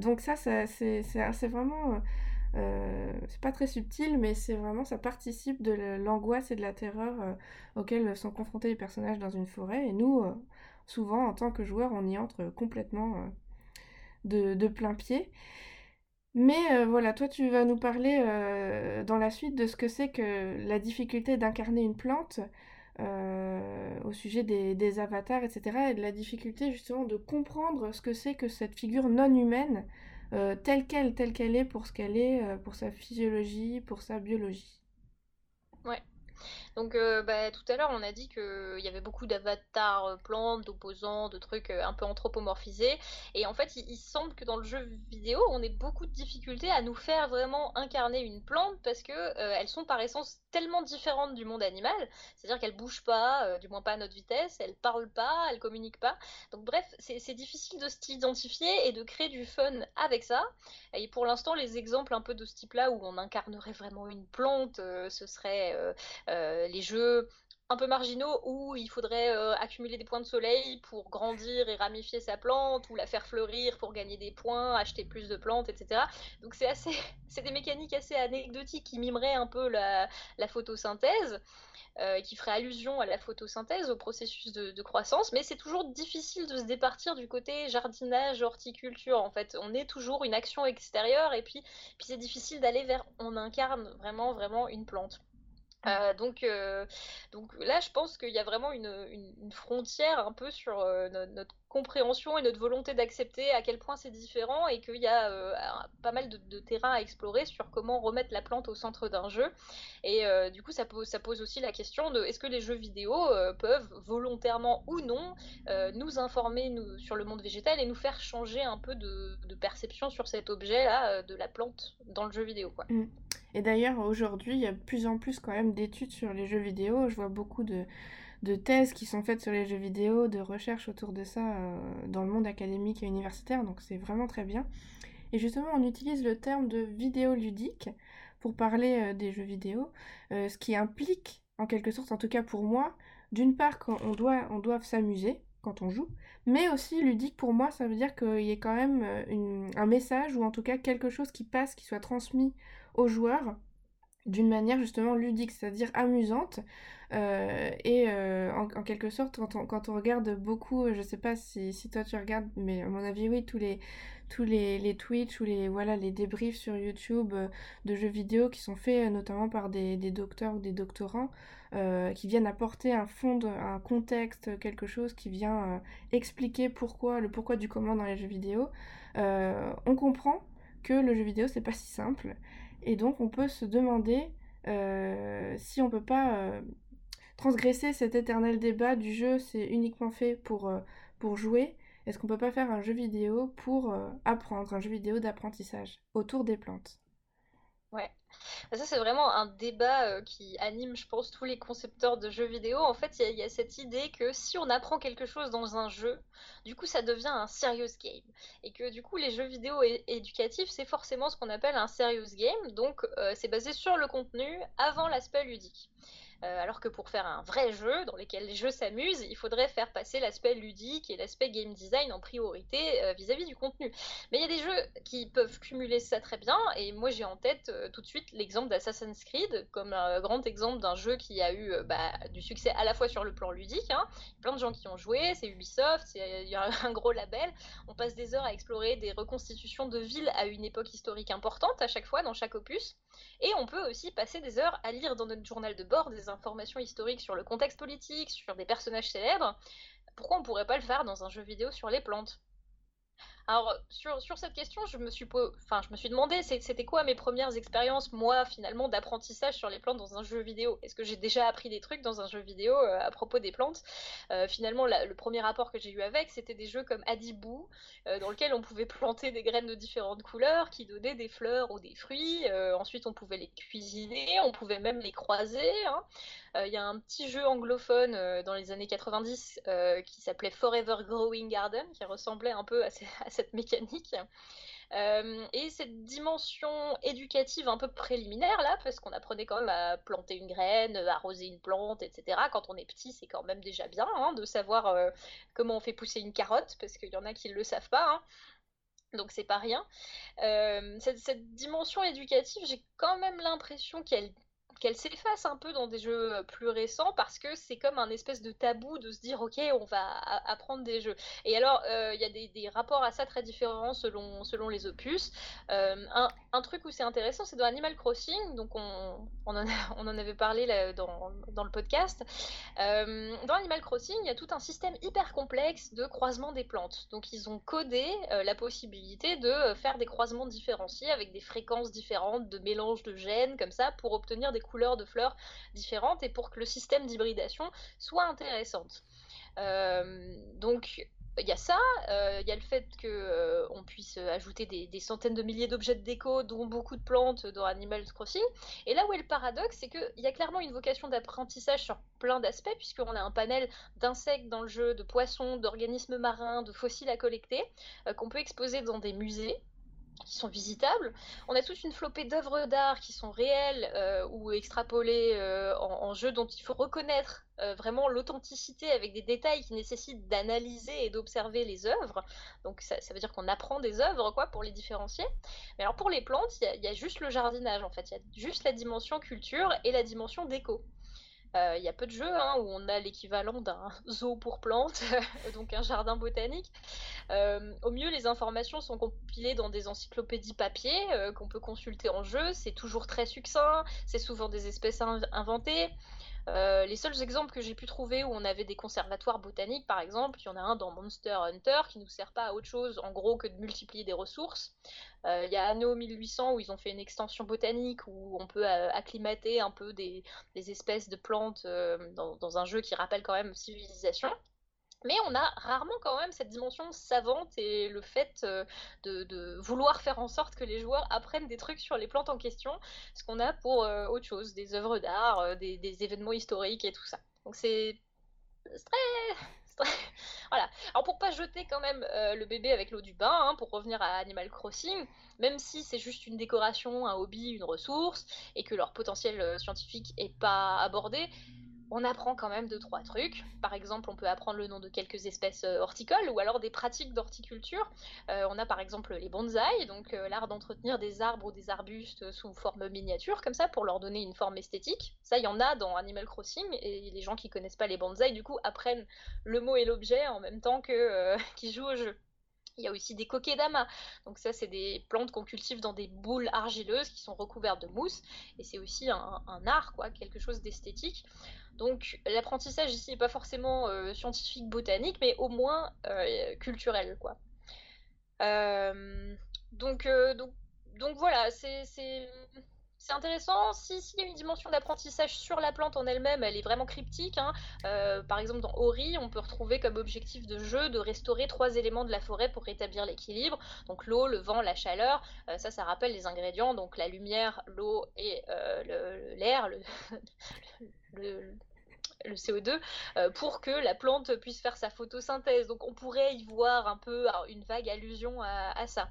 donc ça, c'est vraiment euh, c'est pas très subtil, mais c'est vraiment, ça participe de l'angoisse et de la terreur euh, auxquelles sont confrontés les personnages dans une forêt. Et nous, euh, souvent, en tant que joueurs, on y entre complètement de, de, plein pied. Mais voilà, toi, tu vas nous parler dans la suite de ce que c'est que la difficulté d'incarner une plante. au sujet des, des, avatars, etc., et de la difficulté justement de comprendre ce que c'est que cette figure non humaine euh, telle qu'elle, telle qu'elle est pour ce qu'elle est, euh, pour sa physiologie, pour sa biologie. Ouais. Donc euh, bah, tout à l'heure, on a dit qu'il y avait beaucoup d'avatars euh, plantes, d'opposants, de trucs euh, un peu anthropomorphisés. Et en fait, il, semble que dans le jeu vidéo, on ait beaucoup de difficultés à nous faire vraiment incarner une plante parce que elles sont par essence tellement différentes du monde animal. C'est-à-dire qu'elles bougent pas, du moins pas à notre vitesse, elles parlent pas, elles communiquent pas. Donc bref, c'est difficile de s'identifier et de créer du fun avec ça. Et pour l'instant, les exemples un peu de ce type-là où on incarnerait vraiment une plante, ce serait euh, les jeux un peu marginaux où il faudrait euh, accumuler des points de soleil pour grandir et ramifier sa plante ou la faire fleurir pour gagner des points, acheter plus de plantes, etc. Donc c'est assez, c'est des mécaniques assez anecdotiques qui mimeraient un peu la, photosynthèse. Euh, qui ferait allusion à la photosynthèse, au processus de, croissance, mais c'est toujours difficile de se départir du côté jardinage, horticulture. En fait, on est toujours une action extérieure et puis, puis c'est difficile d'aller vers on incarne vraiment, vraiment une plante. Euh, donc, euh, donc là, je pense qu'il y a vraiment une, frontière un peu sur euh, notre, compréhension et notre volonté d'accepter à quel point c'est différent et qu'il y a pas mal de, de, terrain à explorer sur comment remettre la plante au centre d'un jeu. Et du coup, ça pose, aussi la question de est-ce que les jeux vidéo peuvent volontairement ou non nous informer sur le monde végétal et nous faire changer un peu de, perception sur cet objet-là de la plante dans le jeu vidéo. Quoi. Mmh. Et d'ailleurs, aujourd'hui, il y a de plus en plus quand même d'études sur les jeux vidéo. Je vois beaucoup de, de, thèses qui sont faites sur les jeux vidéo, de recherches autour de ça euh, dans le monde académique et universitaire, donc c'est vraiment très bien. Et justement, on utilise le terme de vidéo ludique pour parler euh, des jeux vidéo, euh, ce qui implique, en quelque sorte, en tout cas pour moi, d'une part qu'on doit, on doit s'amuser quand on joue, mais aussi ludique pour moi, ça veut dire qu'il y ait quand même un message ou en tout cas quelque chose qui passe, qui soit transmis aux joueurs d'une manière justement ludique, c'est-à-dire amusante. Euh, et euh, en, quelque sorte, quand on, regarde beaucoup, je sais pas si, si, toi tu regardes, mais à mon avis, oui, tous les, tous les, Twitch ou les, voilà, les débriefs sur YouTube euh, de jeux vidéo qui sont faits notamment par des, des docteurs ou des doctorants qui viennent apporter un fond, un contexte, quelque chose qui vient expliquer pourquoi, le pourquoi du comment dans les jeux vidéo. on comprend que le jeu vidéo c'est pas si simple et donc on peut se demander euh, si on peut pas euh, transgresser cet éternel débat du jeu, c'est uniquement fait pour, euh, pour jouer. Est-ce qu'on peut pas faire un jeu vidéo pour apprendre, un jeu vidéo d'apprentissage autour des plantes? Ouais. Bah, ça, c'est vraiment un débat euh, qui anime, je pense, tous les concepteurs de jeux vidéo. En fait, il y, a cette idée que si on apprend quelque chose dans un jeu, du coup, ça devient un serious game. Et que du coup, les jeux vidéo éducatifs, c'est forcément ce qu'on appelle un serious game. Donc, euh, c'est basé sur le contenu avant l'aspect ludique. Euh, alors que pour faire un vrai jeu dans lequel les jeux s'amusent, il faudrait faire passer l'aspect ludique et l'aspect game design en priorité euh, vis-à-vis du contenu. Mais il y a des jeux qui peuvent cumuler ça très bien, et moi j'ai en tête euh, tout de suite l'exemple d'Assassin's Creed comme un grand exemple d'un jeu qui a eu bah, du succès à la fois sur le plan ludique, hein. plein de gens qui ont joué, c'est Ubisoft, il y a un gros label, on passe des heures à explorer des reconstitutions de villes à une époque historique importante à chaque fois dans chaque opus, et on peut aussi passer des heures à lire dans notre journal de bord des informations historiques sur le contexte politique, sur des personnages célèbres. Pourquoi on pourrait pas le faire dans un jeu vidéo sur les plantes? Alors, sur, sur, cette question, je me suis, enfin, je me suis demandé, c'était quoi mes premières expériences, moi, finalement, d'apprentissage sur les plantes dans un jeu vidéo? Est-ce que j'ai déjà appris des trucs dans un jeu vidéo euh, à propos des plantes? Euh, Finalement, le premier rapport que j'ai eu avec, c'était des jeux comme Adibou, euh, dans lequel on pouvait planter des graines de différentes couleurs qui donnaient des fleurs ou des fruits. ensuite, on pouvait les cuisiner, on pouvait même les croiser. Hein. Il y a un petit jeu anglophone dans les années 90 qui s'appelait Forever Growing Garden, qui ressemblait un peu à, à cette mécanique. Euh, et cette dimension éducative un peu préliminaire là, parce qu'on apprenait quand même à planter une graine, arroser une plante, etc. Quand on est petit, c'est quand même déjà bien hein, de savoir euh, comment on fait pousser une carotte, parce qu'il y en a qui ne le savent pas. Hein. Donc c'est pas rien. Euh, cette, dimension éducative, j'ai quand même l'impression qu'elle qu'elle s'efface un peu dans des jeux euh, plus récents parce que c'est comme un espèce de tabou de se dire ok on va apprendre des jeux. Et alors euh, il y a des, rapports à ça très différents selon, selon les opus. Euh, un, truc où c'est intéressant c'est dans Animal Crossing donc on, on, en, avait parlé dans, dans, le podcast. Dans Animal Crossing il y a tout un système hyper complexe de croisement des plantes. Donc ils ont codé la possibilité de faire des croisements différenciés avec des fréquences différentes de mélange de gènes comme ça pour obtenir des couleurs de fleurs différentes et pour que le système d'hybridation soit intéressante. Euh, donc il y a ça, euh, il y a le fait qu'on euh, puisse ajouter des, centaines de milliers d'objets de déco, dont beaucoup de plantes dans Animal Crossing. Et là où est le paradoxe, c'est qu'il y a clairement une vocation d'apprentissage sur plein d'aspects, puisqu'on a un panel d'insectes dans le jeu, de poissons, d'organismes marins, de fossiles à collecter, qu'on peut exposer dans des musées qui sont visitables. On a toute une flopée d'œuvres d'art qui sont réelles euh, ou extrapolées euh, en, jeu dont il faut reconnaître euh, vraiment l'authenticité avec des détails qui nécessitent d'analyser et d'observer les œuvres. Donc ça, veut dire qu'on apprend des œuvres quoi pour les différencier. Mais alors pour les plantes, il y, y, a juste le jardinage en fait. Il y a juste la dimension culture et la dimension déco. Euh, il y a peu de jeux hein, où on a l'équivalent d'un zoo pour plantes, donc un jardin botanique. Euh, au mieux, les informations sont compilées dans des encyclopédies papier euh, qu'on peut consulter en jeu. C'est toujours très succinct, c'est souvent des espèces inventées. Euh, les seuls exemples que j'ai pu trouver où on avait des conservatoires botaniques, par exemple, il y en a un dans Monster Hunter qui ne nous sert pas à autre chose, en gros, que de multiplier des ressources. Euh, il y a Anno 1800 où ils ont fait une extension botanique où on peut euh, acclimater un peu des, espèces de plantes dans, un jeu qui rappelle quand même civilisation. Mais on a rarement quand même cette dimension savante et le fait euh, de, vouloir faire en sorte que les joueurs apprennent des trucs sur les plantes en question, ce qu'on a pour euh, autre chose, des œuvres d'art, euh, des, événements historiques et tout ça. Donc c'est très, Voilà. Alors pour pas jeter quand même le bébé avec l'eau du bain, hein, pour revenir à Animal Crossing, même si c'est juste une décoration, un hobby, une ressource, et que leur potentiel scientifique est pas abordé, on apprend quand même deux trois trucs. Par exemple, on peut apprendre le nom de quelques espèces euh, horticoles ou alors des pratiques d'horticulture. Euh, on a par exemple les bonsaïs, donc euh, l'art d'entretenir des arbres ou des arbustes sous forme miniature comme ça pour leur donner une forme esthétique. Ça, il y en a dans Animal Crossing et les gens qui connaissent pas les bonsaïs du coup apprennent le mot et l'objet en même temps que qu'ils jouent au jeu. Il y a aussi des kokedama. Donc ça, c'est des plantes qu'on cultive dans des boules argileuses qui sont recouvertes de mousse. Et c'est aussi un, art, quoi, quelque chose d'esthétique. Donc l'apprentissage ici n'est pas forcément euh, scientifique, botanique, mais au moins euh, culturel, quoi. Euh, donc, donc, donc voilà, c'est c'est intéressant. S'il y a une dimension d'apprentissage sur la plante en elle-même, elle est vraiment cryptique. Hein. Euh, par exemple, dans Ori, on peut retrouver comme objectif de jeu de restaurer trois éléments de la forêt pour rétablir l'équilibre. Donc l'eau, le vent, la chaleur. Euh, ça, ça rappelle les ingrédients. Donc la lumière, l'eau et euh, l'air, le CO2 pour que la plante puisse faire sa photosynthèse. Donc on pourrait y voir un peu une vague allusion à ça.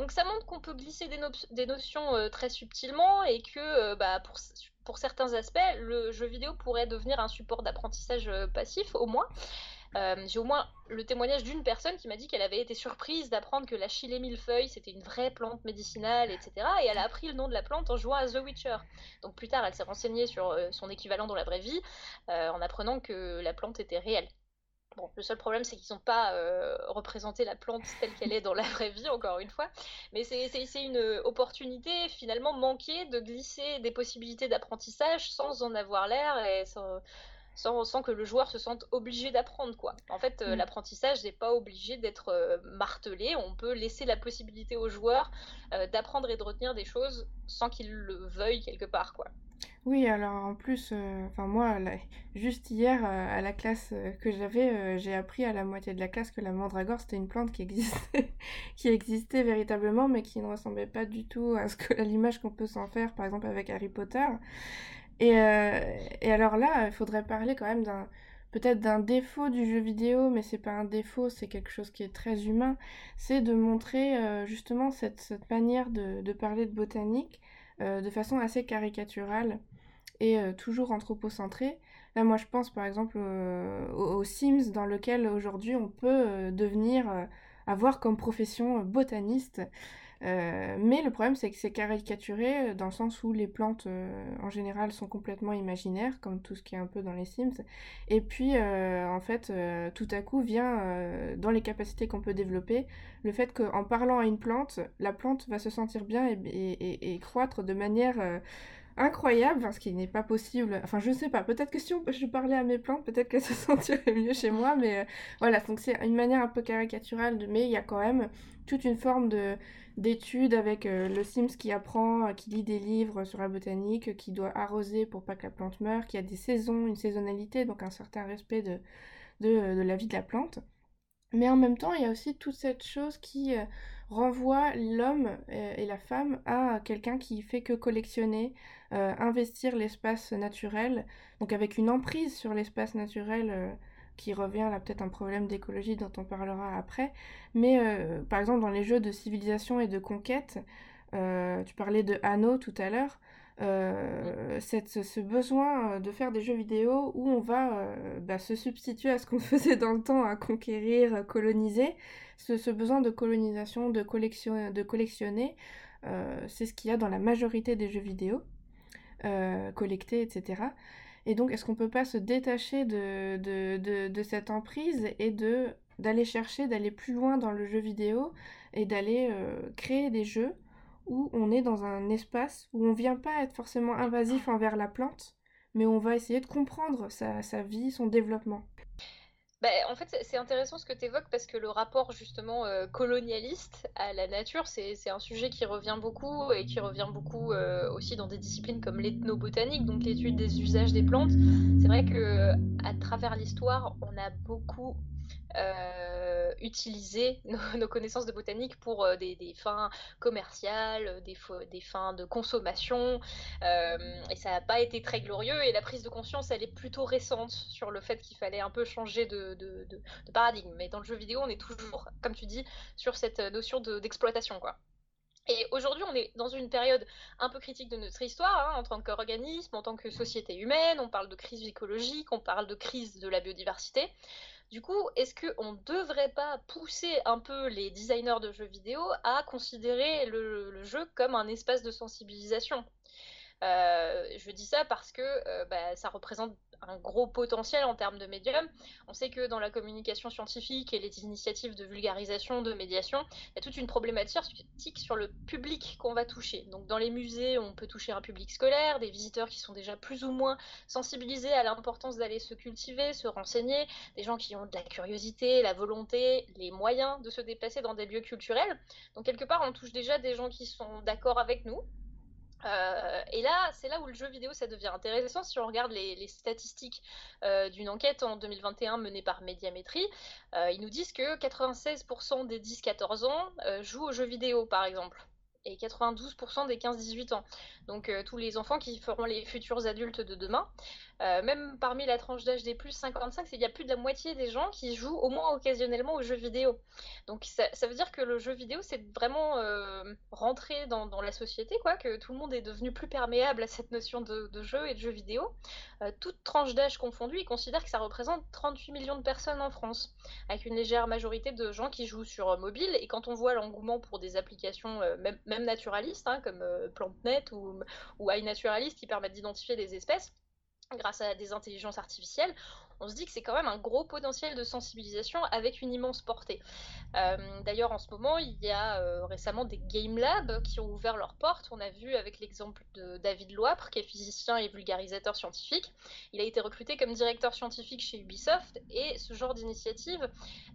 Donc ça montre qu'on peut glisser des, notions euh, très subtilement et que euh, bah, pour, certains aspects, le jeu vidéo pourrait devenir un support d'apprentissage euh, passif au moins. j'ai au moins le témoignage d'une personne qui m'a dit qu'elle avait été surprise d'apprendre que la chile millefeuille c'était une vraie plante médicinale, etc. Et elle a appris le nom de la plante en jouant à The Witcher. Donc plus tard, elle s'est renseignée sur son équivalent dans la vraie vie en apprenant que la plante était réelle. Bon, le seul problème, c'est qu'ils n'ont pas euh, représenté la plante telle qu'elle est dans la vraie vie, encore une fois. Mais c'est une opportunité finalement manquée de glisser des possibilités d'apprentissage sans en avoir l'air et sans, sans, que le joueur se sente obligé d'apprendre. quoi. En fait, euh, mm. l'apprentissage n'est pas obligé d'être euh, martelé. On peut laisser la possibilité aux joueurs d'apprendre et de retenir des choses sans qu'ils le veuillent quelque part. quoi. Oui, alors en plus, euh, enfin moi, juste hier, euh, à la classe euh, que j'avais, j'ai appris à la moitié de la classe que la mandragore, c'était une plante qui existait, qui existait véritablement, mais qui ne ressemblait pas du tout à ce que à l'image qu'on peut s'en faire, par exemple avec Harry Potter. Et, alors là, il faudrait parler quand même d'un peut-être d'un défaut du jeu vidéo, mais c'est pas un défaut, c'est quelque chose qui est très humain, c'est de montrer justement cette, manière de parler de botanique de façon assez caricaturale et euh, toujours anthropocentré. Là, moi, je pense par exemple euh, aux, Sims, dans lequel aujourd'hui on peut euh, devenir, avoir comme profession botaniste. mais le problème, c'est que c'est caricaturé dans le sens où les plantes, en général, sont complètement imaginaires, comme tout ce qui est un peu dans les Sims. Et puis, en fait, tout à coup vient, dans les capacités qu'on peut développer, le fait qu'en parlant à une plante, la plante va se sentir bien et, croître de manière incroyable, parce qu'il n'est pas possible. Enfin, je sais pas, peut-être que si je parlais à mes plantes, peut-être qu'elles se sentiraient mieux chez moi, mais euh, voilà, donc c'est une manière un peu caricaturale, mais il y a quand même toute une forme de d'étude avec euh, le Sims qui apprend, euh, qui lit des livres sur la botanique, qui doit arroser pour pas que la plante meure, qui a des saisons, une saisonnalité, donc un certain respect de, de, de la vie de la plante. Mais en même temps, il y a aussi toute cette chose qui renvoie l'homme et la femme à quelqu'un qui fait que collectionner, euh, investir l'espace naturel, donc avec une emprise sur l'espace naturel euh, qui revient là peut-être un problème d'écologie dont on parlera après, mais euh, par exemple dans les jeux de civilisation et de conquête, tu parlais de Anno tout à l'heure, ce besoin de faire des jeux vidéo où on va bah, se substituer à ce qu'on faisait dans le temps, à conquérir, coloniser, ce, besoin de colonisation, de, collection, de collectionner, c'est ce qu'il y a dans la majorité des jeux vidéo. Euh, collecter, etc. Et donc, est-ce qu'on peut pas se détacher de, de, de, cette emprise et de d'aller chercher, d'aller plus loin dans le jeu vidéo et d'aller euh, créer des jeux où on est dans un espace où on vient pas être forcément invasif envers la plante, mais on va essayer de comprendre sa, sa vie, son développement. Bah, en fait, c'est intéressant ce que tu évoques parce que le rapport justement euh, colonialiste à la nature, c'est un sujet qui revient beaucoup et qui revient beaucoup euh, aussi dans des disciplines comme l'ethnobotanique, donc l'étude des usages des plantes. C'est vrai que à travers l'histoire, on a beaucoup euh, utiliser nos, connaissances de botanique pour euh, des, fins commerciales, des, des, fins de consommation. Euh, et ça n'a pas été très glorieux. Et la prise de conscience, elle est plutôt récente sur le fait qu'il fallait un peu changer de, de, paradigme. Mais dans le jeu vidéo, on est toujours, comme tu dis, sur cette notion d'exploitation. quoi. Et aujourd'hui, on est dans une période un peu critique de notre histoire, hein, en tant qu'organisme, en tant que société humaine. On parle de crise écologique, on parle de crise de la biodiversité. Du coup, est-ce qu'on ne devrait pas pousser un peu les designers de jeux vidéo à considérer le, jeu comme un espace de sensibilisation? Euh, je dis ça parce que euh, bah, ça représente un gros potentiel en termes de médium. On sait que dans la communication scientifique et les initiatives de vulgarisation, de médiation, il y a toute une problématique sur le public qu'on va toucher. Donc dans les musées, on peut toucher un public scolaire, des visiteurs qui sont déjà plus ou moins sensibilisés à l'importance d'aller se cultiver, se renseigner, des gens qui ont de la curiosité, la volonté, les moyens de se déplacer dans des lieux culturels. Donc quelque part, on touche déjà des gens qui sont d'accord avec nous, Euh, et là, c'est là où le jeu vidéo ça devient intéressant. Si on regarde les, statistiques euh, d'une enquête en 2021 menée par Médiamétrie, euh, ils nous disent que 96% des 10-14 ans jouent aux jeux vidéo, par exemple et 92% des 15-18 ans. Donc tous les enfants qui feront les futurs adultes de demain. Euh, même parmi la tranche d'âge des plus 55, il y a plus de la moitié des gens qui jouent au moins occasionnellement aux jeux vidéo. Donc ça, veut dire que le jeu vidéo, c'est vraiment euh, rentré dans, la société, quoi, que tout le monde est devenu plus perméable à cette notion de, jeu et de jeu vidéo. Euh, toute tranche d'âge confondue, ils considèrent que ça représente 38 millions de personnes en France, avec une légère majorité de gens qui jouent sur mobile. Et quand on voit l'engouement pour des applications, même, naturalistes, hein, comme PlanteNet ou, ou iNaturalist, qui permettent d'identifier des espèces, grâce à des intelligences artificielles, on se dit que c'est quand même un gros potentiel de sensibilisation avec une immense portée. Euh, d'ailleurs, en ce moment, il y a euh, récemment des Game Labs qui ont ouvert leurs portes. On a vu avec l'exemple de David Loapre, qui est physicien et vulgarisateur scientifique. Il a été recruté comme directeur scientifique chez Ubisoft et ce genre d'initiative,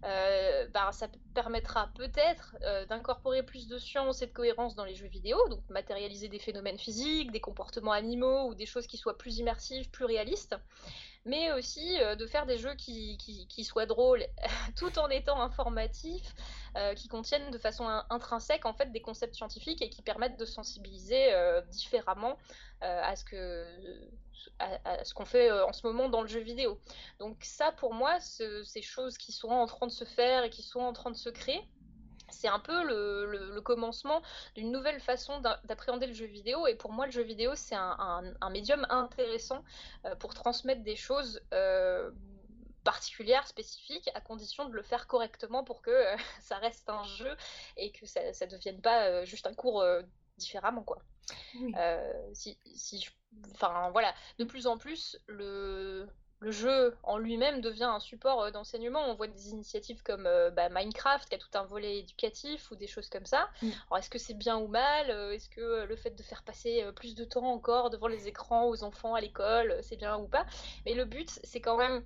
euh, bah, ça permettra peut-être d'incorporer plus de science et de cohérence dans les jeux vidéo, donc matérialiser des phénomènes physiques, des comportements animaux ou des choses qui soient plus immersives, plus réalistes mais aussi euh, de faire des jeux qui, soient drôles tout en étant informatifs, euh, qui contiennent de façon intrinsèque en fait des concepts scientifiques et qui permettent de sensibiliser euh, différemment à ce que à, ce qu'on fait en ce moment dans le jeu vidéo. Donc ça pour moi, ces choses qui sont en train de se faire et qui sont en train de se créer, c'est un peu le, commencement d'une nouvelle façon d'appréhender le jeu vidéo. Et pour moi, le jeu vidéo, c'est un, médium intéressant euh, pour transmettre des choses euh, particulières, spécifiques, à condition de le faire correctement pour que euh, ça reste un jeu et que ça ne devienne pas juste un cours différemment. quoi. si, si Enfin voilà, de plus en plus, le le jeu en lui-même devient un support euh, d'enseignement. On voit des initiatives comme euh, bah, Minecraft qui a tout un volet éducatif ou des choses comme ça. Mm. Alors est-ce que c'est bien ou mal euh, Est-ce que le fait de faire passer plus de temps encore devant les écrans aux enfants à l'école, c'est bien ou pas? Mais le but, c'est quand même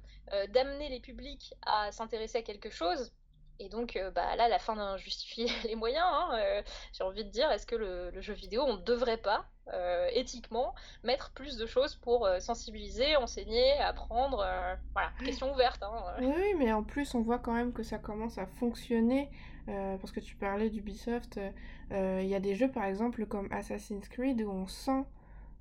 d'amener les publics à s'intéresser à quelque chose et donc, euh, bah, là, la fin justifie les moyens. Hein, euh, j'ai envie de dire, est-ce que le, jeu vidéo, on ne devrait pas, euh, éthiquement, mettre plus de choses pour sensibiliser, enseigner, apprendre Voilà, question ouverte. Hein, oui, mais en plus, on voit quand même que ça commence à fonctionner. parce que tu parlais d'Ubisoft. Il y a des jeux, par exemple, comme Assassin's Creed, où on sent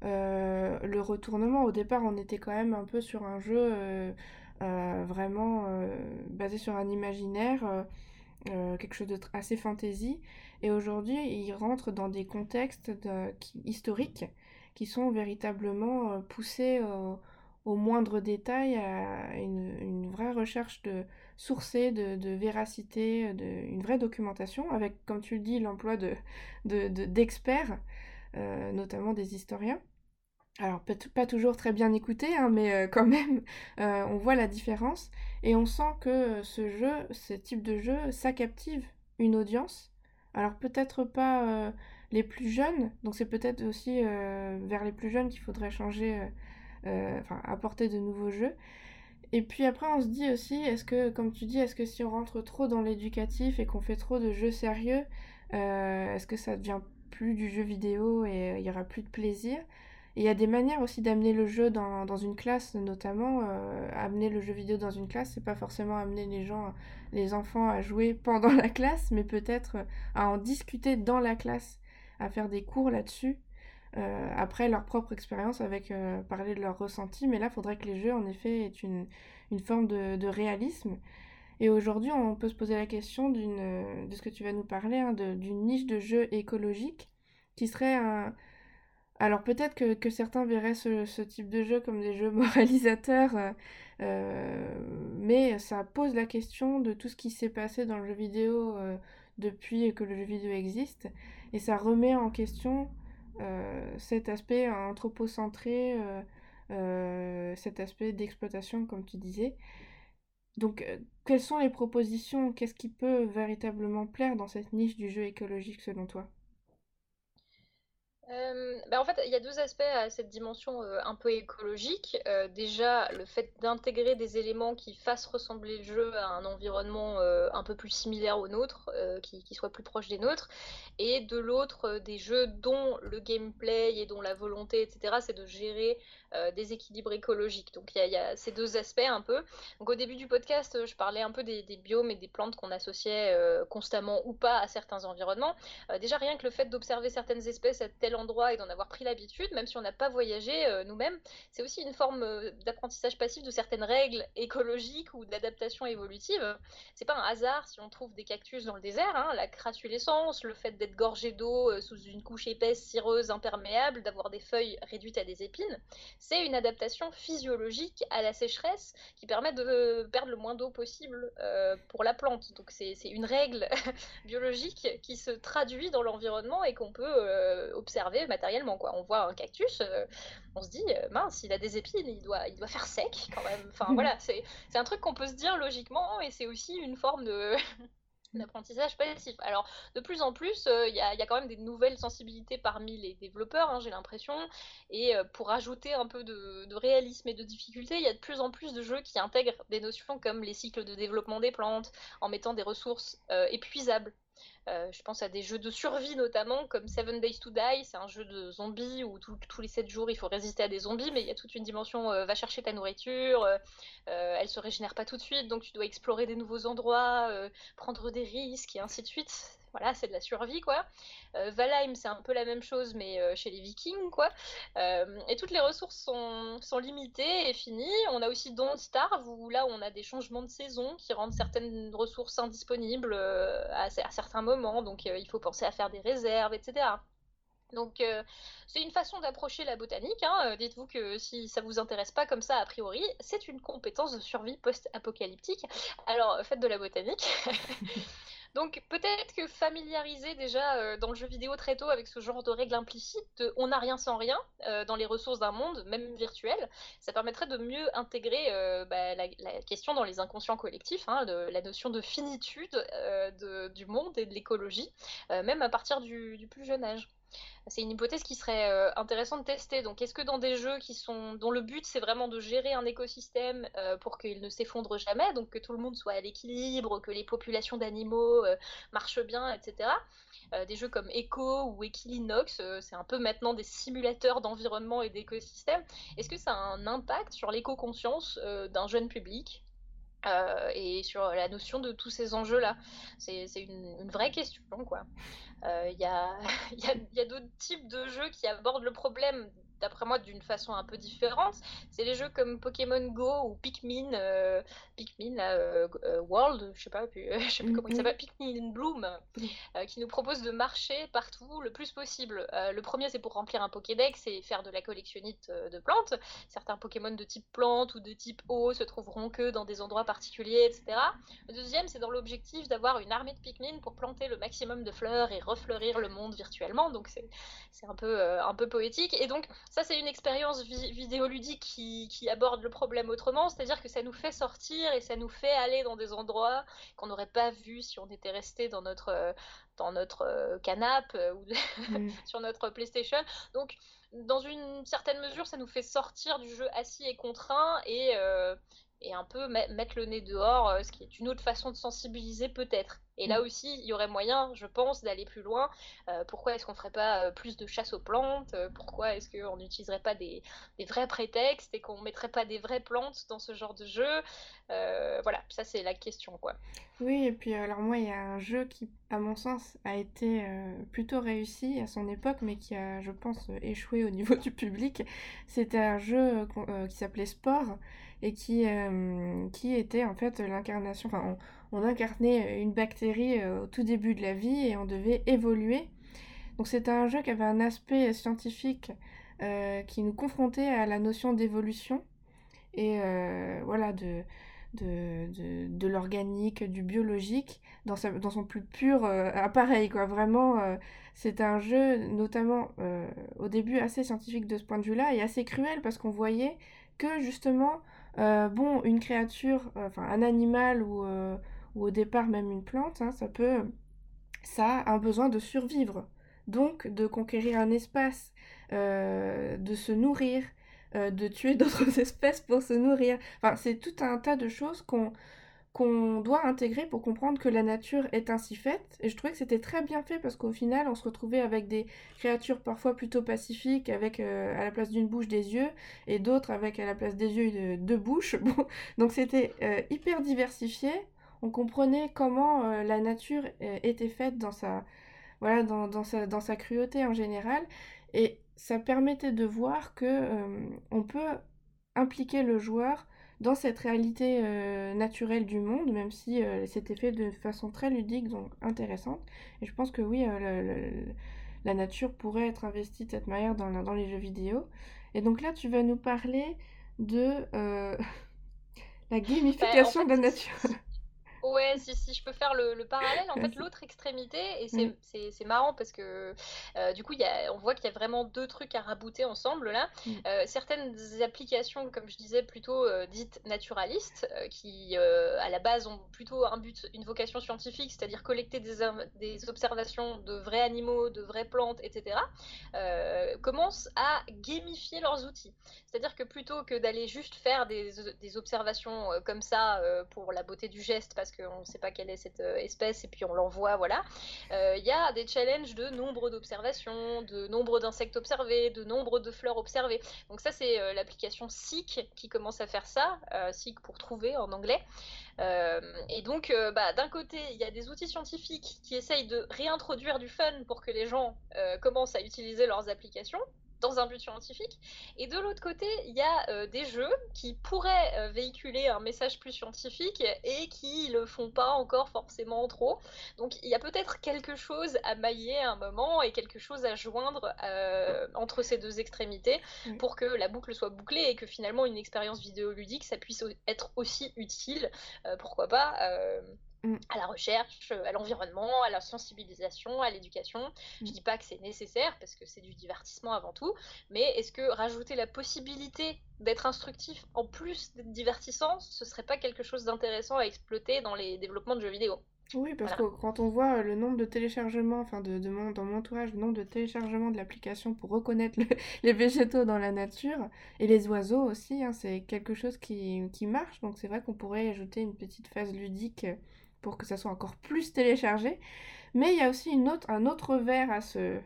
le retournement. Au départ, on était quand même un peu sur un jeu vraiment euh, basé sur un imaginaire, euh, quelque chose de assez fantasy. Et aujourd'hui, il rentre dans des contextes historiques qui sont véritablement poussés au moindre détail à une, vraie recherche de sourcée, de, véracité, de, une vraie documentation, avec, comme tu le dis, l'emploi d'experts, de, notamment des historiens alors pas toujours très bien écouté, hein, mais euh, quand même, euh, on voit la différence et on sent que euh, ce jeu, ce type de jeu, ça captive une audience. Alors peut-être pas les plus jeunes, donc c'est peut-être aussi vers les plus jeunes qu'il faudrait changer, enfin apporter de nouveaux jeux. Et puis après, on se dit aussi, est-ce que, comme tu dis, est-ce que si on rentre trop dans l'éducatif et qu'on fait trop de jeux sérieux, est-ce que ça devient plus du jeu vidéo et il y aura plus de plaisir? Il y a des manières aussi d'amener le jeu dans, dans, une classe, notamment. Euh, amener le jeu vidéo dans une classe, c'est pas forcément amener les gens, les enfants à jouer pendant la classe, mais peut-être à en discuter dans la classe, à faire des cours là-dessus. Euh, après leur propre expérience avec euh, parler de leur ressenti, mais là, il faudrait que les jeux, en effet, aient une, une forme de, de réalisme. Et aujourd'hui, on peut se poser la question de ce que tu vas nous parler, hein, d'une niche de jeux écologiques qui serait un, alors peut-être que, certains verraient ce, type de jeu comme des jeux moralisateurs, euh, euh, mais ça pose la question de tout ce qui s'est passé dans le jeu vidéo euh, depuis que le jeu vidéo existe, et ça remet en question cet aspect anthropocentré, cet aspect d'exploitation comme tu disais. Donc quelles sont les propositions? Qu'est-ce qui peut véritablement plaire dans cette niche du jeu écologique selon toi? Euh, bah, en fait, il y a deux aspects à cette dimension euh, un peu écologique. Euh, déjà, le fait d'intégrer des éléments qui fassent ressembler le jeu à un environnement un peu plus similaire au nôtre, qui, qui, soit plus proche des nôtres. Et de l'autre, des jeux dont le gameplay et dont la volonté, etc., c'est de gérer des équilibres écologiques. Donc il y, a ces deux aspects un peu. Donc au début du podcast, je parlais un peu des, biomes et des plantes qu'on associait constamment ou pas à certains environnements. déjà, rien que le fait d'observer certaines espèces à tel endroit et d'en avoir pris l'habitude, même si on n'a pas voyagé euh, nous-mêmes, c'est aussi une forme euh, d'apprentissage passif de certaines règles écologiques ou d'adaptation évolutive. C'est pas un hasard si on trouve des cactus dans le désert, hein, la crassulescence, le fait d'être gorgé d'eau euh, sous une couche épaisse, cireuse, imperméable, d'avoir des feuilles réduites à des épines, c'est une adaptation physiologique à la sécheresse qui permet de perdre le moins d'eau possible pour la plante. Donc c'est une règle biologique qui se traduit dans l'environnement et qu'on peut observer matériellement. Quoi. On voit un cactus, euh, on se dit, euh, mince, il a des épines, il doit, il doit faire sec quand même. Enfin voilà, c'est un truc qu'on peut se dire logiquement et c'est aussi une forme de... d'apprentissage passif. Alors, de plus en plus, euh, il y, a, quand même des nouvelles sensibilités parmi les développeurs, hein, j'ai l'impression. Et pour ajouter un peu de, de, réalisme et de difficulté, il y a de plus en plus de jeux qui intègrent des notions comme les cycles de développement des plantes, en mettant des ressources épuisables euh, je pense à des jeux de survie notamment, comme Seven Days to Die, c'est un jeu de zombies où tous les 7 jours il faut résister à des zombies, mais il y a toute une dimension euh, va chercher ta nourriture, euh, elle se régénère pas tout de suite, donc tu dois explorer des nouveaux endroits, prendre des risques et ainsi de suite voilà, c'est de la survie, quoi. Euh, Valheim, c'est un peu la même chose, mais euh, chez les Vikings, quoi. Euh, et toutes les ressources sont, limitées et finies. On a aussi Don't Starve, où là, on a des changements de saison qui rendent certaines ressources indisponibles à, certains moments, donc il faut penser à faire des réserves, etc. Donc c'est une façon d'approcher la botanique. Hein. Dites-vous que si ça vous intéresse pas comme ça a priori, c'est une compétence de survie post-apocalyptique. Alors faites de la botanique. Donc peut-être que familiariser déjà euh, dans le jeu vidéo très tôt avec ce genre de règles implicites, on n'a rien sans rien euh, dans les ressources d'un monde, même virtuel, ça permettrait de mieux intégrer euh, bah, la, question dans les inconscients collectifs, hein, la notion de finitude du monde et de l'écologie, même à partir du plus jeune âge. C'est une hypothèse qui serait euh, intéressante de tester. Donc, est-ce que dans des jeux qui sont, dont le but c'est vraiment de gérer un écosystème euh, pour qu'il ne s'effondre jamais, donc que tout le monde soit à l'équilibre, que les populations d'animaux euh, marchent bien, etc. des jeux comme Echo ou Equilinox, c'est un peu maintenant des simulateurs d'environnement et d'écosystème. Est-ce que ça a un impact sur l'éco-conscience d'un jeune public? Euh, et sur la notion de tous ces enjeux-là. C'est une, vraie question, quoi. Il euh, y, y a d'autres types de jeux qui abordent le problème d'après moi, d'une façon un peu différente. C'est les jeux comme Pokémon Go ou Pikmin, euh, Pikmin euh, euh, World, je sais pas, je sais plus comment il s'appelle, Pikmin Bloom, qui nous propose de marcher partout le plus possible. le premier, c'est pour remplir un Pokédex et faire de la collectionnite de plantes. Certains Pokémon de type plante ou de type eau se trouveront que dans des endroits particuliers, etc. Le deuxième, c'est dans l'objectif d'avoir une armée de Pikmin pour planter le maximum de fleurs et refleurir le monde virtuellement. Donc c'est un peu, un peu poétique. Et donc ça, c'est une expérience vidéoludique qui, qui, aborde le problème autrement, c'est-à-dire que ça nous fait sortir et ça nous fait aller dans des endroits qu'on n'aurait pas vus si on était resté dans notre, dans notre euh, canapé euh, ou mm. sur notre PlayStation. Donc, dans une certaine mesure, ça nous fait sortir du jeu assis et contraint et, euh, et un peu mettre le nez dehors, ce qui est une autre façon de sensibiliser peut-être. Et là mm. aussi, il y aurait moyen, je pense, d'aller plus loin. Euh, pourquoi est-ce qu'on ferait pas euh, plus de chasse aux plantes? Euh, Pourquoi est-ce qu'on n'utiliserait pas des, vrais prétextes et qu'on mettrait pas des vraies plantes dans ce genre de jeu? Voilà, ça c'est la question, quoi. Oui, et puis alors moi, il y a un jeu qui, à mon sens, a été plutôt réussi à son époque, mais qui a, je pense, échoué au niveau du public. C'était un jeu qui s'appelait Sport et qui, qui était en fait l'incarnation, enfin, on incarnait une bactérie euh, au tout début de la vie et on devait évoluer. Donc c'était un jeu qui avait un aspect scientifique euh, qui nous confrontait à la notion d'évolution et euh, voilà de, de, de, l'organique, du biologique dans, dans son plus pur appareil quoi. Vraiment c'est un jeu notamment au début assez scientifique de ce point de vue-là et assez cruel parce qu'on voyait que justement bon une créature, enfin un animal ou ou au départ même une plante, hein, ça peut, ça a un besoin de survivre. donc de conquérir un espace, de se nourrir, de tuer d'autres espèces pour se nourrir. Enfin, c'est tout un tas de choses qu'on qu'on doit intégrer pour comprendre que la nature est ainsi faite. Et je trouvais que c'était très bien fait parce qu'au final, on se retrouvait avec des créatures parfois plutôt pacifiques, avec à la place d'une bouche des yeux, et d'autres avec à la place des yeux deux bouches. Bon, donc c'était hyper diversifié. On comprenait comment la nature était faite dans sa, voilà, dans, dans, sa, dans sa cruauté en général. Et ça permettait de voir que euh, on peut impliquer le joueur dans cette réalité euh, naturelle du monde, même si euh, c'était fait de façon très ludique, donc intéressante. Et je pense que oui, la nature pourrait être investie de cette manière dans, dans, les jeux vidéo. Et donc là, tu vas nous parler de la gamification bah, de la nature. Ouais, si, si je peux faire le, parallèle, en fait, l'autre extrémité, et c'est marrant parce que euh, du coup, y a, on voit qu'il y a vraiment deux trucs à rabouter ensemble là. Euh, certaines applications, comme je disais, plutôt euh, dites naturalistes, qui à la base ont plutôt un but, une vocation scientifique, c'est-à-dire collecter des, des, observations de vrais animaux, de vraies plantes, etc., commencent à gamifier leurs outils. C'est-à-dire que plutôt que d'aller juste faire des, des observations comme ça pour la beauté du geste, parce que qu'on ne sait pas quelle est cette euh, espèce et puis on l'envoie, voilà. Euh, il y a des challenges de nombre d'observations, de nombre d'insectes observés, de nombre de fleurs observées. Donc ça c'est euh, l'application Seek qui commence à faire ça, Seek pour trouver en anglais. et donc, bah, d'un côté, il y a des outils scientifiques qui essayent de réintroduire du fun pour que les gens commencent à utiliser leurs applications dans un but scientifique. Et de l'autre côté, il y a euh, des jeux qui pourraient euh, véhiculer un message plus scientifique et qui le font pas encore forcément trop. Donc il y a peut-être quelque chose à mailler à un moment et quelque chose à joindre euh, entre ces deux extrémités pour que la boucle soit bouclée et que finalement une expérience vidéoludique ça puisse être aussi utile. pourquoi pas. À la recherche, à l'environnement, à la sensibilisation, à l'éducation. Je Je mm. dis pas que c'est nécessaire parce que c'est du divertissement avant tout, mais est-ce que rajouter la possibilité d'être instructif en plus d'être divertissant, ce serait pas quelque chose d'intéressant à exploiter dans les développements de jeux vidéo? Oui, parce que quand on voit le nombre de téléchargements, enfin de, de mon, dans mon entourage, le nombre de téléchargements de l'application pour reconnaître les végétaux dans la nature, et les oiseaux aussi, hein, c'est quelque chose qui, qui marche, donc c'est vrai qu'on pourrait ajouter une petite phase ludique pour que ça soit encore plus téléchargé. Mais il y a aussi un autre verre à, ce,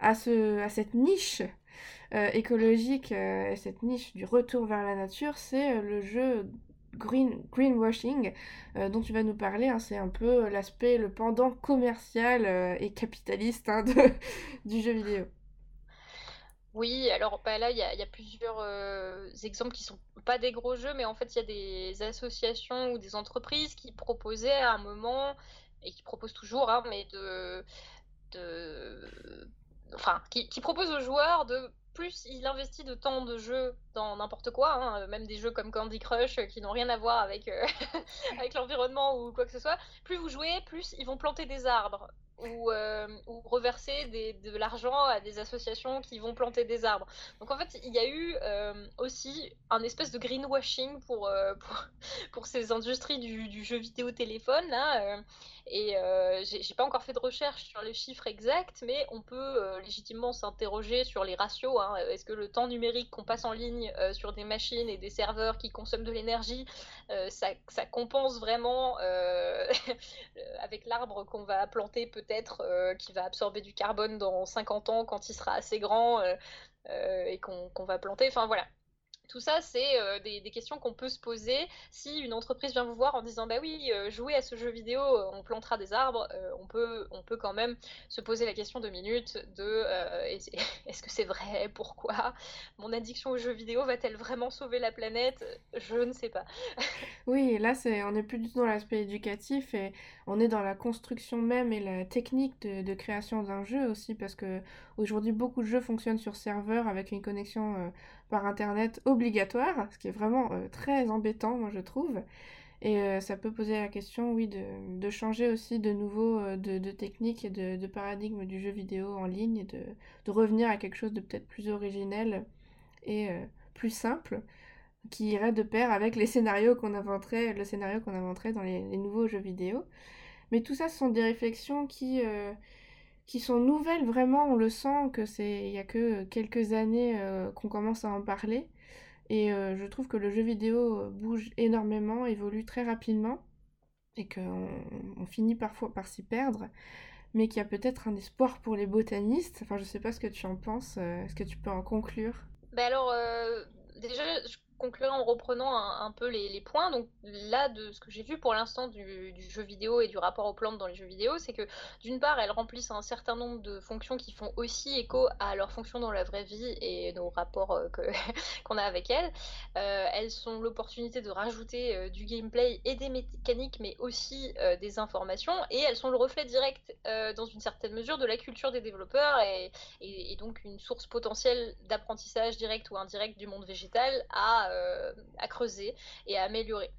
à, ce, à cette niche euh, écologique, euh, cette niche du retour vers la nature, c'est euh, le jeu green, greenwashing dont tu vas nous parler. Hein. c'est un peu l'aspect, le pendant commercial et capitaliste hein, du jeu vidéo. Oui, alors bah là, il y a, plusieurs exemples qui sont pas des gros jeux, mais en fait, il y a des associations ou des entreprises qui proposaient à un moment, et qui proposent toujours, hein, mais de. Enfin, qui, proposent aux joueurs de plus il investit de temps de jeu dans n'importe quoi, hein, même des jeux comme Candy Crush qui n'ont rien à voir avec, avec l'environnement ou quoi que ce soit, plus vous jouez, plus ils vont planter des arbres ou, euh, ou reverser de l'argent à des associations qui vont planter des arbres. Donc en fait, il y a eu euh, aussi un espèce de greenwashing pour, euh, pour, ces industries du, jeu vidéo téléphone. Là, et j'ai pas encore fait de recherche sur les chiffres exacts, mais on peut légitimement s'interroger sur les ratios. Hein. Est-ce que le temps numérique qu'on passe en ligne sur des machines et des serveurs qui consomment de l'énergie, ça, ça, compense vraiment avec l'arbre qu'on va planter peut-être être euh, qui va absorber du carbone dans 50 ans quand il sera assez grand euh, euh, et qu'on va planter. Enfin voilà, tout ça, c'est euh, des, questions qu'on peut se poser si une entreprise vient vous voir en disant bah oui, euh, jouez à ce jeu vidéo, euh, on plantera des arbres. on peut, on peut quand même se poser la question deux minutes de est-ce que c'est vrai? Pourquoi? Mon addiction aux jeux vidéo va-t-elle vraiment sauver la planète? Je ne sais pas. oui, là, on n'est plus du tout dans l'aspect éducatif et on est dans la construction même et la technique de, de création d'un jeu aussi parce que aujourd'hui beaucoup de jeux fonctionnent sur serveur avec une connexion par internet obligatoire, ce qui est vraiment euh, très embêtant, moi je trouve. Et euh, ça peut poser la question, oui, de, changer aussi de nouveau euh, de, techniques et de, paradigme du jeu vidéo en ligne et de, revenir à quelque chose de peut-être plus originel et plus simple qui irait de pair avec les scénarios qu'on inventerait, le scénario qu'on inventerait dans les, nouveaux jeux vidéo. Mais tout ça, ce sont des réflexions qui, qui sont nouvelles vraiment. On le sent que c'est il y a que quelques années qu'on commence à en parler. Et je trouve que le jeu vidéo bouge énormément, évolue très rapidement et qu'on on finit parfois par s'y perdre mais qu'il y a peut-être un espoir pour les botanistes. Enfin, je sais pas ce que tu en penses. Est-ce que tu peux en conclure? Ben alors, déjà, je conclurai en reprenant un, peu les, points. Donc là, de ce que j'ai vu pour l'instant du, jeu vidéo et du rapport aux plantes dans les jeux vidéo, c'est que d'une part, elles remplissent un certain nombre de fonctions qui font aussi écho à leurs fonctions dans la vraie vie et nos rapports euh, qu'on a avec elles. Euh, elles sont l'opportunité de rajouter euh, du gameplay et des mécaniques, mais aussi des informations. Et elles sont le reflet direct, dans une certaine mesure, de la culture des développeurs et, et donc une source potentielle d'apprentissage direct ou indirect du monde végétal à euh, à creuser et à améliorer.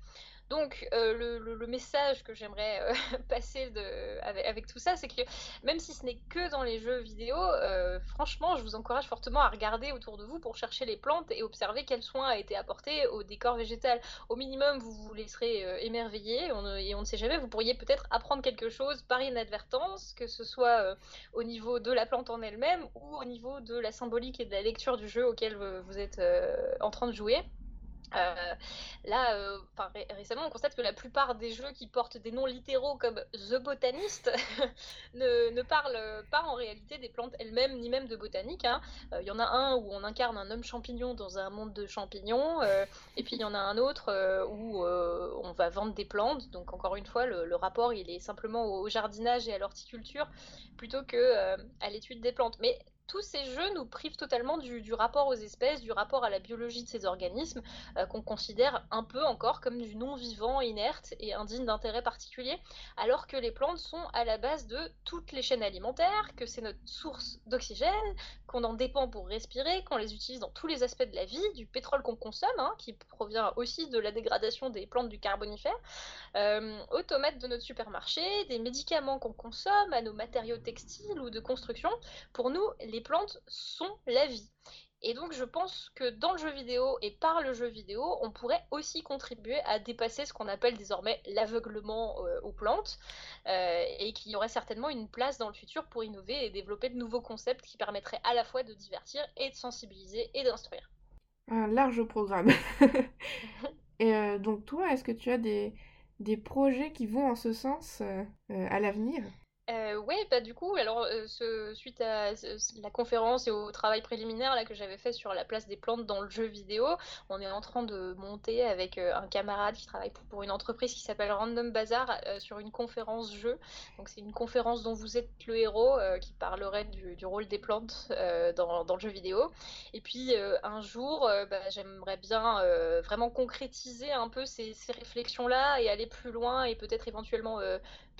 Donc euh, le, message que j'aimerais euh, passer avec, tout ça, c'est que même si ce n'est que dans les jeux vidéo, franchement, je vous encourage fortement à regarder autour de vous pour chercher les plantes et observer quels soins a été apporté au décor végétal. Au minimum, vous vous laisserez émerveiller et on ne sait jamais, vous pourriez peut-être apprendre quelque chose par inadvertance, que ce soit au niveau de la plante en elle-même ou au niveau de la symbolique et de la lecture du jeu auquel vous êtes en train de jouer. Euh, là, euh, récemment, on constate que la plupart des jeux qui portent des noms littéraux comme The Botanist ne, parlent pas en réalité des plantes elles-mêmes, ni même de botanique. Hein. Euh, il y en a un où on incarne un homme champignon dans un monde de champignons, et puis il y en a un autre où on va vendre des plantes. Donc encore une fois, le, rapport il est simplement au, jardinage et à l'horticulture plutôt que à l'étude des plantes. Tous ces jeux nous privent totalement du, rapport aux espèces, du rapport à la biologie de ces organismes, euh, qu'on considère un peu encore comme du non-vivant, inerte et indigne d'intérêt particulier, alors que les plantes sont à la base de toutes les chaînes alimentaires, que c'est notre source d'oxygène, qu'on en dépend pour respirer, qu'on les utilise dans tous les aspects de la vie, du pétrole qu'on consomme, hein, qui provient aussi de la dégradation des plantes du carbonifère, euh, aux tomates de notre supermarché, des médicaments qu'on consomme, à nos matériaux textiles ou de construction. Pour nous, les plantes sont la vie. Et donc je pense que dans le jeu vidéo et par le jeu vidéo, on pourrait aussi contribuer à dépasser ce qu'on appelle désormais l'aveuglement euh, aux plantes, euh, et qu'il y aurait certainement une place dans le futur pour innover et développer de nouveaux concepts qui permettraient à la fois de divertir et de sensibiliser et d'instruire. Un large programme. et euh, donc toi, est-ce que tu as des, des projets qui vont en ce sens à l'avenir? Euh, oui, bah du coup, alors euh, suite à la conférence et au travail préliminaire là que j'avais fait sur la place des plantes dans le jeu vidéo, on est en train de monter avec euh, un camarade qui travaille pour, une entreprise qui s'appelle Random Bazaar sur une conférence jeu. Donc c'est une conférence dont vous êtes le héros qui parlerait du, rôle des plantes dans, le jeu vidéo. Et puis un jour, bah, j'aimerais bien vraiment concrétiser un peu ces, ces réflexions là et aller plus loin et peut-être éventuellement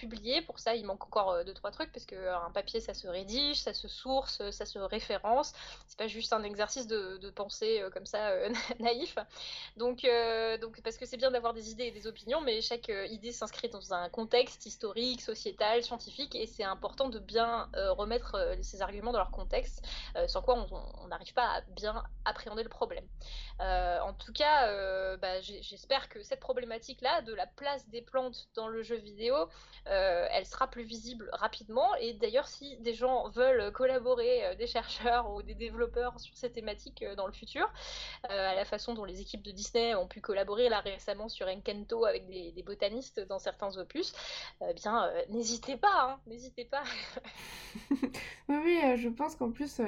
publier. Pour ça, il manque encore euh, deux trois trucs parce que euh, papier, ça se rédige, ça se source, ça se référence. C'est pas juste un exercice de, de pensée euh, comme ça naïf. Donc, donc parce que c'est bien d'avoir des idées et des opinions, mais chaque idée s'inscrit dans un contexte historique, sociétal, scientifique, et c'est important de bien remettre ces arguments dans leur contexte, sans quoi on n'arrive pas à bien appréhender le problème. en tout cas, bah, j'espère que cette problématique-là de la place des plantes dans le jeu vidéo euh, elle sera plus visible rapidement. Et d'ailleurs, si des gens veulent collaborer, euh, des chercheurs ou des développeurs sur ces thématiques euh, dans le futur, à la façon dont les équipes de Disney ont pu collaborer là récemment sur Encanto avec des, botanistes dans certains opus, eh bien, n'hésitez pas, hein, n'hésitez pas. oui, oui, je pense qu'en plus,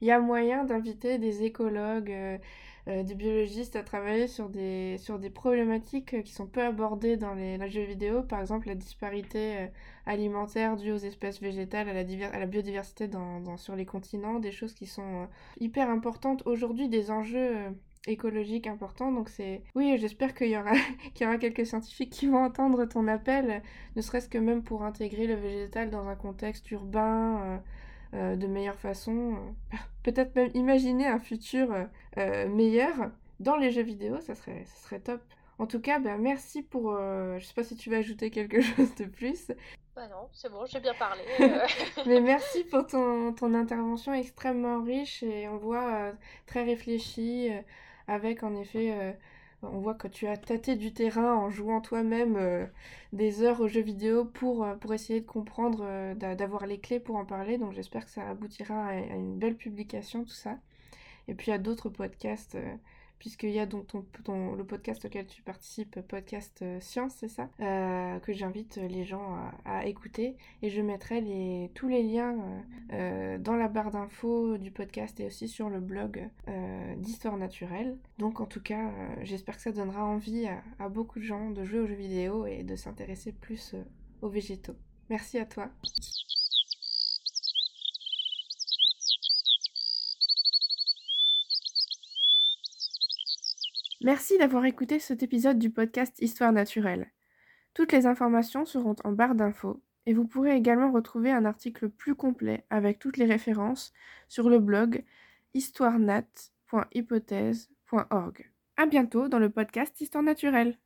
il y a moyen d'inviter des écologues euh, des biologistes à travailler sur des, sur des problématiques qui sont peu abordées dans les, jeux vidéo, par exemple la disparité euh, alimentaire due aux espèces végétales, à la, à la biodiversité dans, sur les continents, des choses qui sont euh, hyper importantes aujourd'hui, des enjeux écologiques importants. Donc c'est oui, j'espère qu'il y aura y aura quelques scientifiques qui vont entendre ton appel, ne serait-ce que même pour intégrer le végétal dans un contexte urbain. Euh, de meilleure façon. Euh, peut-être même imaginer un futur euh, meilleur dans les jeux vidéo, ça serait, ça serait top. En tout cas, ben, merci pour... je sais pas si tu vas ajouter quelque chose de plus. Bah non, c'est bon, j'ai bien parlé. Mais merci pour ton, ton, intervention extrêmement riche et on voit très réfléchie, avec en effet On voit que tu as tâté du terrain en jouant toi-même euh, des heures aux jeux vidéo pour, euh, essayer de comprendre, euh, d'avoir les clés pour en parler. Donc j'espère que ça aboutira à, à une belle publication, tout ça. Et puis a d'autres podcasts puisqu'il y a donc ton, le podcast auquel tu participes, podcast euh, Science, c'est ça, euh, que j'invite les gens à, écouter. Et je mettrai tous les liens euh, dans la barre d'infos du podcast et aussi sur le blog d'Histoire naturelle. Donc en tout cas, j'espère que ça donnera envie à, beaucoup de gens de jouer aux jeux vidéo et de s'intéresser plus aux végétaux. Merci à toi. Merci d'avoir écouté cet épisode du podcast Histoire naturelle. Toutes les informations seront en barre d'infos et vous pourrez également retrouver un article plus complet avec toutes les références sur le blog histoirenat.hypothèse.org. À bientôt dans le podcast Histoire naturelle.